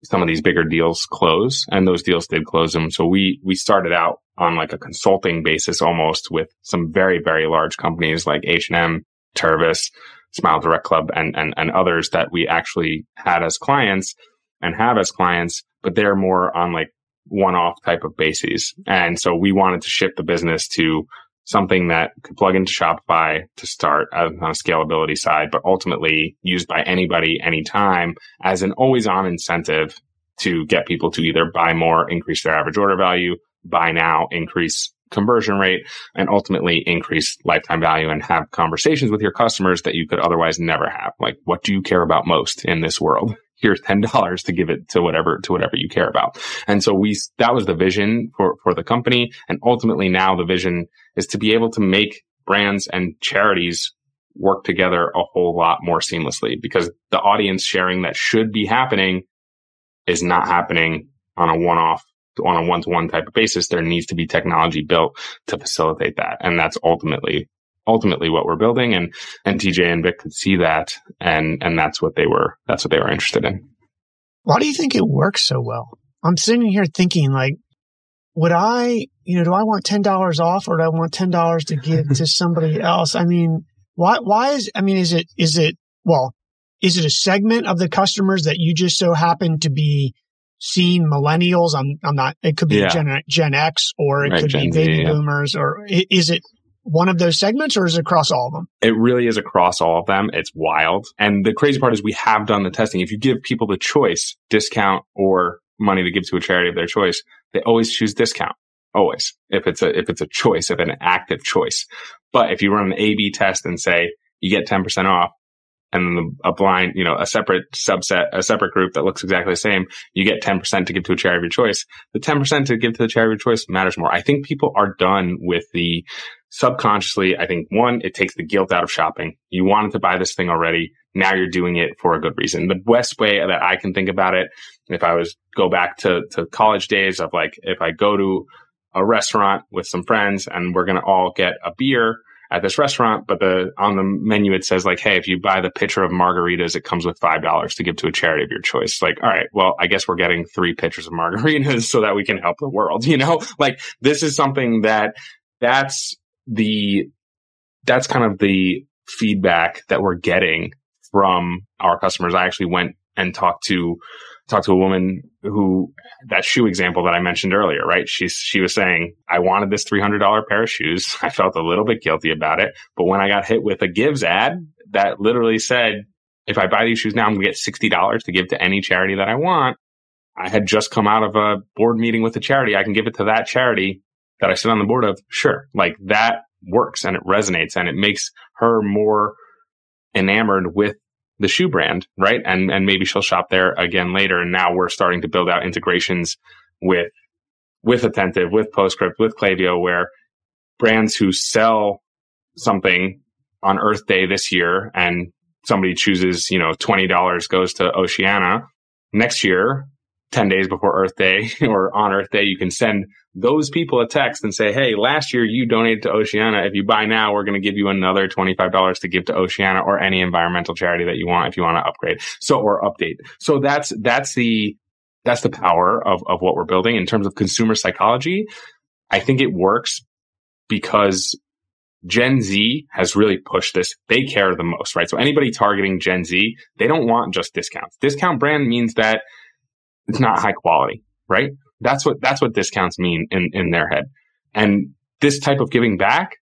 some of these bigger deals close and those deals did close them. So we, we started out on like a consulting basis almost with some very, very large companies like H&M, Tervis, Smile Direct Club and, and, and others that we actually had as clients and have as clients, but they're more on like one off type of bases. And so we wanted to shift the business to something that could plug into Shopify to start on a scalability side, but ultimately used by anybody anytime as an always on incentive to get people to either buy more, increase their average order value, buy now, increase conversion rate, and ultimately increase lifetime value and have conversations with your customers that you could otherwise never have. Like, what do you care about most in this world? Here's $10 to give it to whatever, to whatever you care about. And so we, that was the vision for, for the company. And ultimately now the vision is to be able to make brands and charities work together a whole lot more seamlessly because the audience sharing that should be happening is not happening on a one-off on a one-to-one type of basis there needs to be technology built to facilitate that and that's ultimately ultimately what we're building and and TJ and Vic could see that and and that's what they were that's what they were interested in. Why do you think it works so well? I'm sitting here thinking like would I, you know, do I want $10 off or do I want $10 to give to *laughs* somebody else? I mean, why why is I mean is it is it well, is it a segment of the customers that you just so happen to be seeing millennials? I'm I'm not it could be yeah. Gen Gen X or it right, could Gen be baby Z, yeah. boomers or is it one of those segments or is it across all of them? It really is across all of them. It's wild. And the crazy part is we have done the testing. If you give people the choice, discount or money to give to a charity of their choice, they always choose discount. Always. If it's a, if it's a choice, if an active choice. But if you run an A B test and say you get 10% off, and a blind, you know, a separate subset, a separate group that looks exactly the same, you get 10% to give to a charity of your choice. The 10% to give to the charity of your choice matters more. I think people are done with the subconsciously. I think one, it takes the guilt out of shopping. You wanted to buy this thing already. Now you're doing it for a good reason. The best way that I can think about it, if I was go back to, to college days of like, if I go to a restaurant with some friends and we're going to all get a beer, at this restaurant, but the on the menu it says like, hey, if you buy the pitcher of margaritas, it comes with five dollars to give to a charity of your choice. Like, all right, well, I guess we're getting three pitchers of margaritas *laughs* so that we can help the world. You know, *laughs* like this is something that that's the that's kind of the feedback that we're getting from our customers. I actually went and talked to talked to a woman who that shoe example that I mentioned earlier, right? She's she was saying, I wanted this three hundred dollar pair of shoes. *laughs* I felt a little bit guilty about it, but when I got hit with a Givz ad that literally said, if I buy these shoes now, I'm gonna get sixty dollars to give to any charity that I want. I had just come out of a board meeting with a charity. I can give it to that charity that I sit on the board of. Sure, like that works and it resonates and it makes her more enamored with the shoe brand, right? And and maybe she'll shop there again later. And now we're starting to build out integrations with with Attentive, with Postscript, with Klaviyo, where brands who sell something on Earth Day this year and somebody chooses, you know, $20 goes to Oceana. Next year, 10 days before Earth Day *laughs* or on Earth Day, you can send those people a text and say, Hey, last year you donated to Oceana. If you buy now, we're going to give you another $25 to give to Oceana or any environmental charity that you want if you want to upgrade. So, or update. So that's, that's the, that's the power of, of what we're building in terms of consumer psychology. I think it works because Gen Z has really pushed this. They care the most, right? So anybody targeting Gen Z, they don't want just discounts. Discount brand means that it's not high quality, right? That's what that's what discounts mean in in their head. And this type of giving back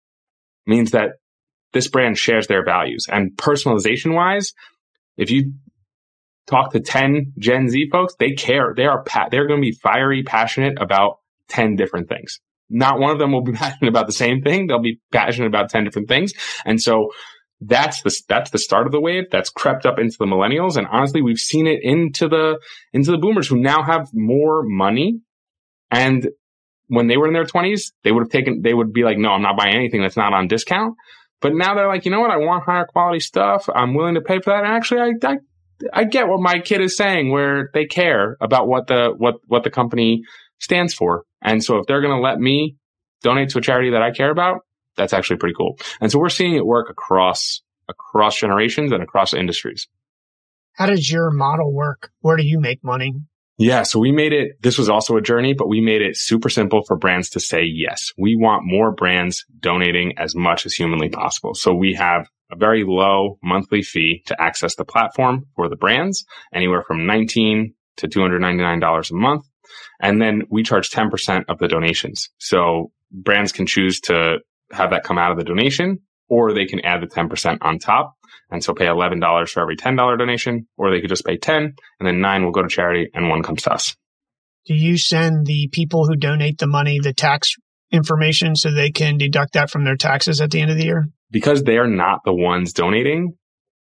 means that this brand shares their values. And personalization wise, if you talk to 10 Gen Z folks, they care. They are pa- they're going to be fiery, passionate about 10 different things. Not one of them will be *laughs* passionate about the same thing. They'll be passionate about 10 different things. And so that's the that's the start of the wave that's crept up into the millennials and honestly we've seen it into the into the boomers who now have more money and when they were in their 20s they would have taken they would be like no i'm not buying anything that's not on discount but now they're like you know what i want higher quality stuff i'm willing to pay for that and actually i i, I get what my kid is saying where they care about what the what what the company stands for and so if they're going to let me donate to a charity that i care about that's actually pretty cool. And so we're seeing it work across across generations and across industries. How does your model work? Where do you make money? Yeah, so we made it, this was also a journey, but we made it super simple for brands to say yes. We want more brands donating as much as humanly possible. So we have a very low monthly fee to access the platform for the brands, anywhere from 19 to $299 a month. And then we charge 10% of the donations. So brands can choose to have that come out of the donation, or they can add the 10% on top. And so pay $11 for every $10 donation, or they could just pay 10 and then nine will go to charity and one comes to us. Do you send the people who donate the money the tax information so they can deduct that from their taxes at the end of the year? Because they are not the ones donating,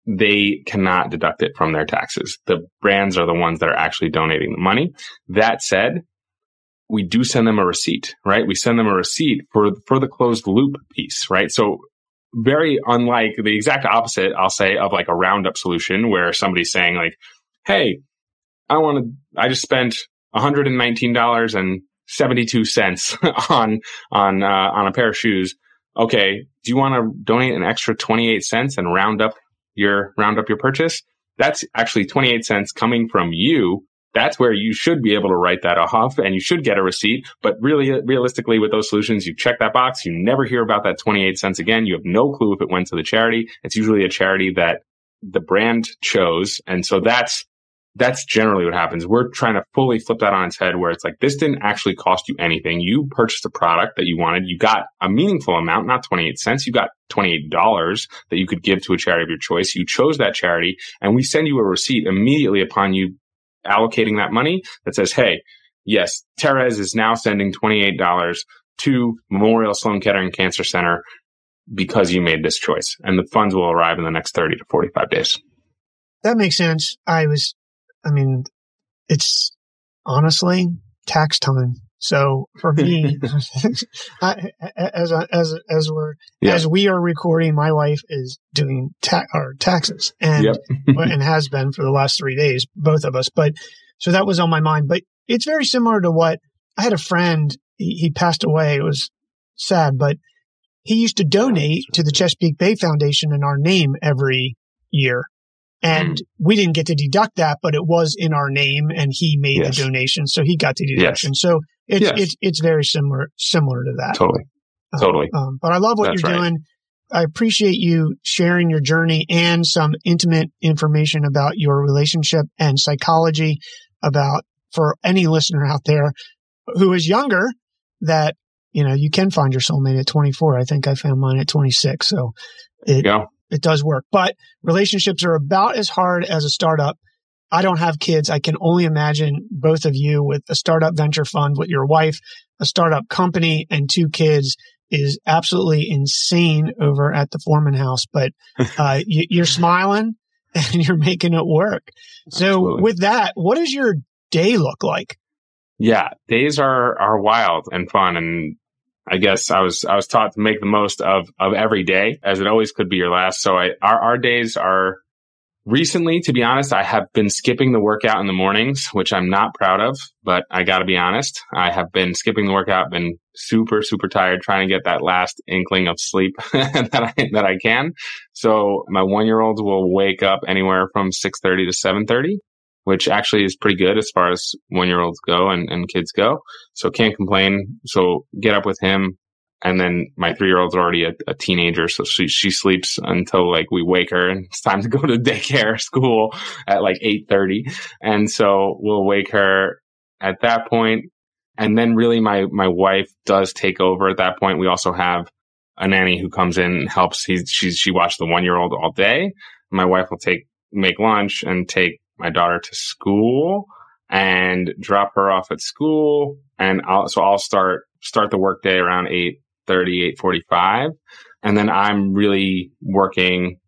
they cannot deduct it from their taxes. The brands are the ones that are actually donating the money. That said, we do send them a receipt, right? We send them a receipt for, for the closed loop piece, right? So very unlike the exact opposite, I'll say, of like a roundup solution where somebody's saying like, Hey, I want to, I just spent $119.72 *laughs* on, on, uh, on a pair of shoes. Okay. Do you want to donate an extra 28 cents and round up your, round up your purchase? That's actually 28 cents coming from you that's where you should be able to write that off and you should get a receipt. But really, realistically, with those solutions, you check that box. You never hear about that 28 cents again. You have no clue if it went to the charity. It's usually a charity that the brand chose. And so that's, that's generally what happens. We're trying to fully flip that on its head where it's like, this didn't actually cost you anything. You purchased a product that you wanted. You got a meaningful amount, not 28 cents. You got $28 that you could give to a charity of your choice. You chose that charity and we send you a receipt immediately upon you allocating that money that says, Hey, yes, Terez is now sending $28 to Memorial Sloan Kettering Cancer Center because you made this choice and the funds will arrive in the next 30 to 45 days. That makes sense. I was, I mean, it's honestly tax time. So for me, *laughs* *laughs* I, as as as we're yeah. as we are recording, my wife is doing ta- our taxes and yep. *laughs* and has been for the last three days, both of us. But so that was on my mind. But it's very similar to what I had a friend. He, he passed away. It was sad, but he used to donate to the Chesapeake Bay Foundation in our name every year. And mm. we didn't get to deduct that, but it was in our name and he made yes. the donation. So he got the deduction. Yes. So it's, yes. it's, it's very similar, similar to that. Totally. Um, totally. Um, but I love what That's you're right. doing. I appreciate you sharing your journey and some intimate information about your relationship and psychology about for any listener out there who is younger that, you know, you can find your soulmate at 24. I think I found mine at 26. So it, it does work, but relationships are about as hard as a startup I don't have kids. I can only imagine both of you with a startup venture fund with your wife, a startup company and two kids is absolutely insane over at the Forman house, but *laughs* uh, you, are smiling *laughs* and you're making it work. So absolutely. with that, what does your day look like? Yeah, days are, are wild and fun. And I guess I was, I was taught to make the most of, of every day as it always could be your last. So I, our, our days are, Recently, to be honest, I have been skipping the workout in the mornings, which I'm not proud of, but I got to be honest. I have been skipping the workout, been super, super tired trying to get that last inkling of sleep *laughs* that I, that I can. So my one year olds will wake up anywhere from 6.30 to 7.30, which actually is pretty good as far as one year olds go and, and kids go. So can't complain. So get up with him, and then my three year old's already a, a, teenager, so she she sleeps until like we wake her, and *laughs* it's time to go to daycare *laughs* school at like eight thirty, and so we'll wake her at that point, and then really my my wife does take over at that point. We also have a nanny who comes in and helps. He she she watches the one year old all day. My wife will take make lunch and take my daughter to school and drop her off at school, and I'll so I'll start start the workday around eight 8.30, 8.45. And then I'm really working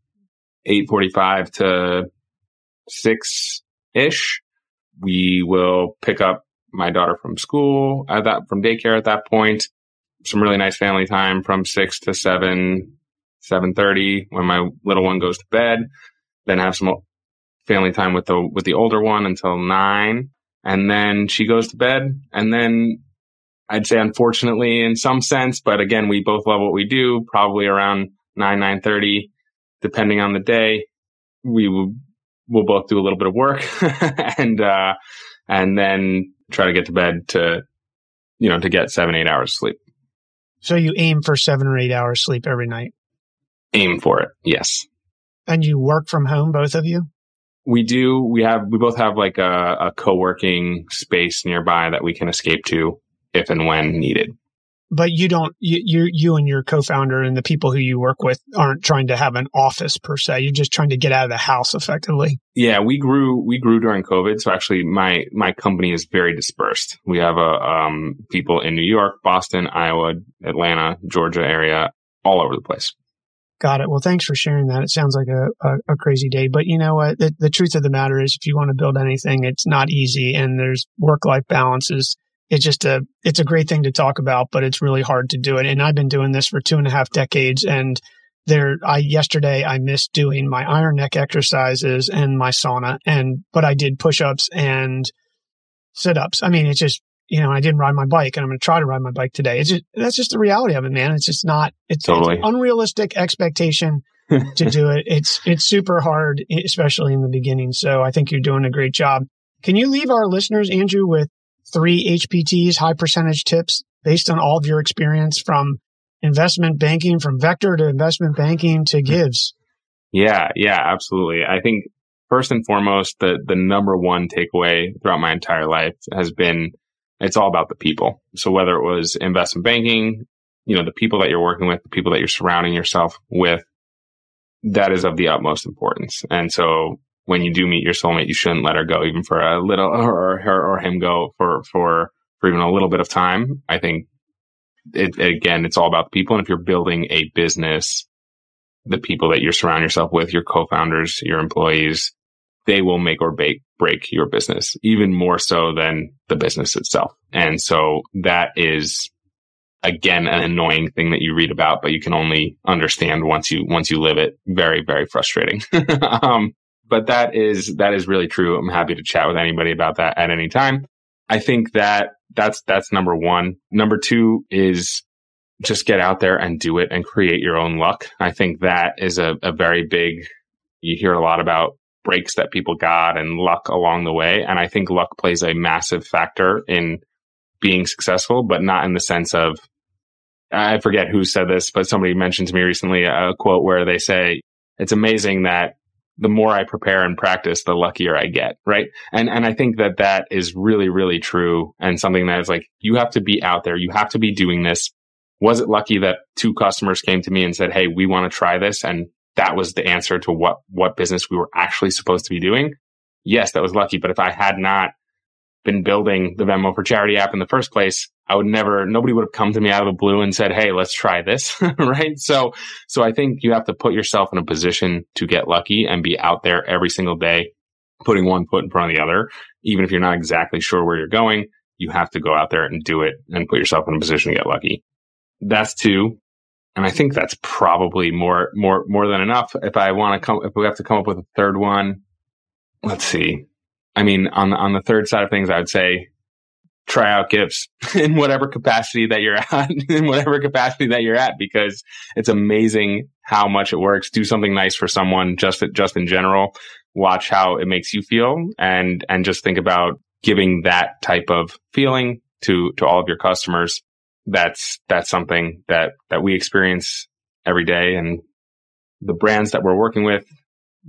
8.45 to 6-ish. We will pick up my daughter from school at that, from daycare at that point. Some really nice family time from 6 to 7, 7.30 when my little one goes to bed. Then have some family time with the, with the older one until 9 and then she goes to bed and then I'd say unfortunately in some sense, but again, we both love what we do. Probably around nine nine thirty, depending on the day, we will we'll both do a little bit of work *laughs* and uh, and then try to get to bed to you know to get seven eight hours sleep. So you aim for seven or eight hours sleep every night. Aim for it, yes. And you work from home, both of you. We do. We have. We both have like a, a co-working space nearby that we can escape to if and when needed. But you don't, you, you, you and your co-founder and the people who you work with aren't trying to have an office per se. You're just trying to get out of the house effectively. Yeah, we grew, we grew during COVID. So actually my, my company is very dispersed. We have, a, um, people in New York, Boston, Iowa, Atlanta, Georgia area, all over the place. Got it. Well, thanks for sharing that. It sounds like a, a, a crazy day, but you know what? The, the, truth of the matter is if you want to build anything, it's not easy and there's work life balances it's just a it's a great thing to talk about, but it's really hard to do it. And I've been doing this for two and a half decades, and there I yesterday I missed doing my iron neck exercises and my sauna, and but I did push ups and sit ups. I mean, it's just you know I didn't ride my bike, and I'm going to try to ride my bike today. It's just that's just the reality of it, man. It's just not it's, totally. it's unrealistic expectation. *laughs* to do it. It's it's super hard, especially in the beginning. So I think you're doing a great job. Can you leave our listeners, Andrew, with three HPTs, high percentage tips based on all of your experience from investment banking, from Vector to investment banking to hmm. Givz? Yeah, yeah, absolutely. I think first and foremost, the, the number one takeaway throughout my entire life has been it's all about the people. So whether it was investment banking, you know, the people that you're working with, the people that you're surrounding yourself with, that is of the utmost importance. And so when you do meet your soulmate, you shouldn't let her go even for a little or her or him go for, for, for even a little bit of time. I think it, again, it's all about the people. And if you're building a business, the people that you surround yourself with, your co-founders, your employees, they will make or break, break your business even more so than the business itself. And so that is again an annoying thing that you read about, but you can only understand once you once you live it. Very very frustrating. *laughs* um, but that is, that is really true. I'm happy to chat with anybody about that at any time. I think that that's, that's number one. Number two is just get out there and do it and create your own luck. I think that is a, a very big, you hear a lot about breaks that people got and luck along the way. And I think luck plays a massive factor in being successful, but not in the sense of, I forget who said this, but somebody mentioned to me recently a quote where they say, it's amazing that the more I prepare and practice, the luckier I get. Right. And, and I think that that is really, really true and something that is like, you have to be out there. You have to be doing this. Was it lucky that two customers came to me and said, Hey, we want to try this. And that was the answer to what, what business we were actually supposed to be doing. Yes, that was lucky. But if I had not been building the Venmo for Charity app in the first place, I would never, nobody would have come to me out of the blue and said, Hey, let's try this. *laughs* right. So, so I think you have to put yourself in a position to get lucky and be out there every single day, putting one foot in front of the other. Even if you're not exactly sure where you're going, you have to go out there and do it and put yourself in a position to get lucky. That's two. and I think that's probably more, more, more than enough. If I want to come, if we have to come up with a third one, let's see. I mean, on on the third side of things, I would say try out Givz *laughs* in whatever capacity that you're at, *laughs* in whatever capacity that you're at, because it's amazing how much it works. Do something nice for someone just, just in general. Watch how it makes you feel and, and just think about giving that type of feeling to, to all of your customers. That's, that's something that, that we experience every day. And the brands that we're working with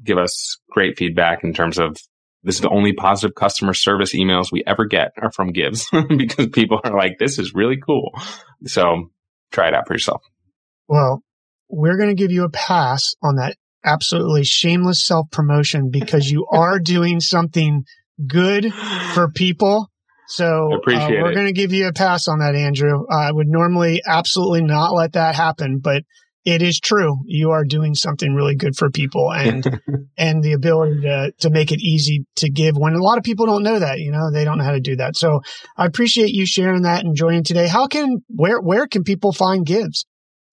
give us great feedback in terms of this is the only positive customer service emails we ever get are from Givz *laughs* because people are like, this is really cool. So try it out for yourself. Well, we're going to give you a pass on that absolutely shameless self promotion because you *laughs* are doing something good for people. So uh, we're going to give you a pass on that, Andrew. I would normally absolutely not let that happen, but it is true. You are doing something really good for people and, *laughs* and the ability to, to make it easy to give when a lot of people don't know that, you know, they don't know how to do that. So I appreciate you sharing that and joining today. How can, where, where can people find Givz?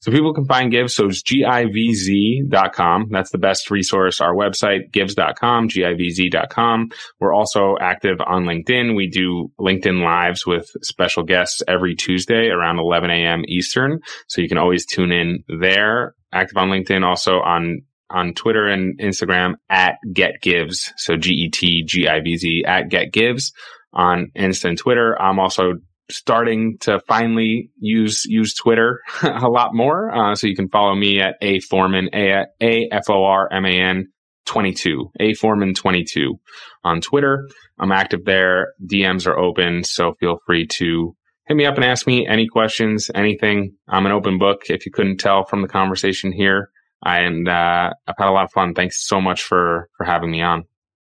So people can find Givz. So it's givz.com. That's the best resource. Our website, gibbs.com, givz.com. We're also active on LinkedIn. We do LinkedIn lives with special guests every Tuesday around 11 a.m. Eastern. So you can always tune in there. Active on LinkedIn, also on on Twitter and Instagram at Get Givz. So G E T G I V Z at Get Givz on Insta and Twitter. I'm also starting to finally use use Twitter *laughs* a lot more. Uh, so you can follow me at a forman a a f o r m a n 22 a forman 22 on Twitter. I'm active there. DMs are open, so feel free to hit me up and ask me any questions, anything. I'm an open book. If you couldn't tell from the conversation here, and uh, I've had a lot of fun. Thanks so much for for having me on.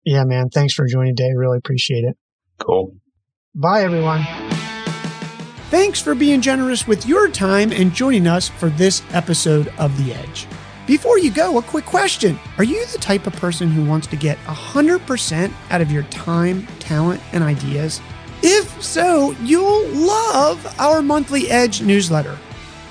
Yeah, man. Thanks for joining today. Really appreciate it. Cool. Bye, everyone. Thanks for being generous with your time and joining us for this episode of The Edge. Before you go, a quick question. Are you the type of person who wants to get 100% out of your time, talent, and ideas? If so, you'll love our monthly Edge newsletter.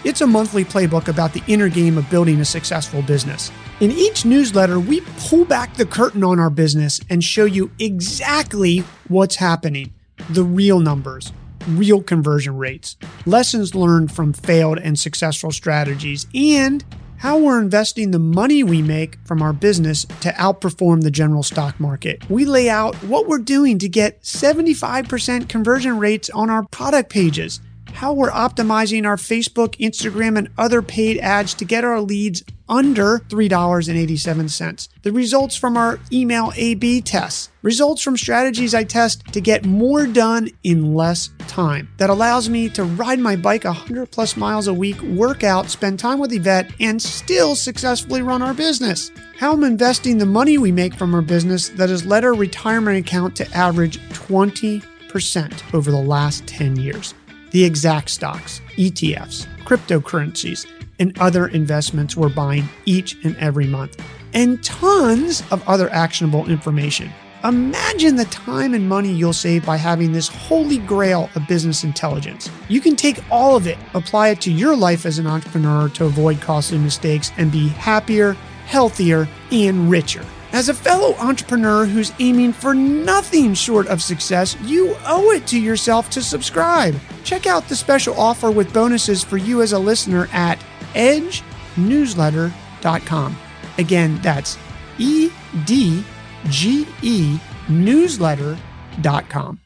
It's a monthly playbook about the inner game of building a successful business. In each newsletter, we pull back the curtain on our business and show you exactly what's happening the real numbers real conversion rates, lessons learned from failed and successful strategies, and how we're investing the money we make from our business to outperform the general stock market. We lay out what we're doing to get 75% conversion rates on our product pages, how we're optimizing our Facebook, Instagram, and other paid ads to get our leads under $3.87. The results from our email A B tests, results from strategies I test to get more done in less time. That allows me to ride my bike 100 plus miles a week, work out, spend time with Yvette, and still successfully run our business. How I'm investing the money we make from our business that has led our retirement account to average 20% over the last 10 years. The exact stocks, ETFs, cryptocurrencies, and other investments we're buying each and every month, and tons of other actionable information. Imagine the time and money you'll save by having this holy grail of business intelligence. You can take all of it, apply it to your life as an entrepreneur to avoid costly mistakes and be happier, healthier, and richer. As a fellow entrepreneur who's aiming for nothing short of success, you owe it to yourself to subscribe. Check out the special offer with bonuses for you as a listener at edgenewsletter.com. Again, that's E D G E newsletter.com.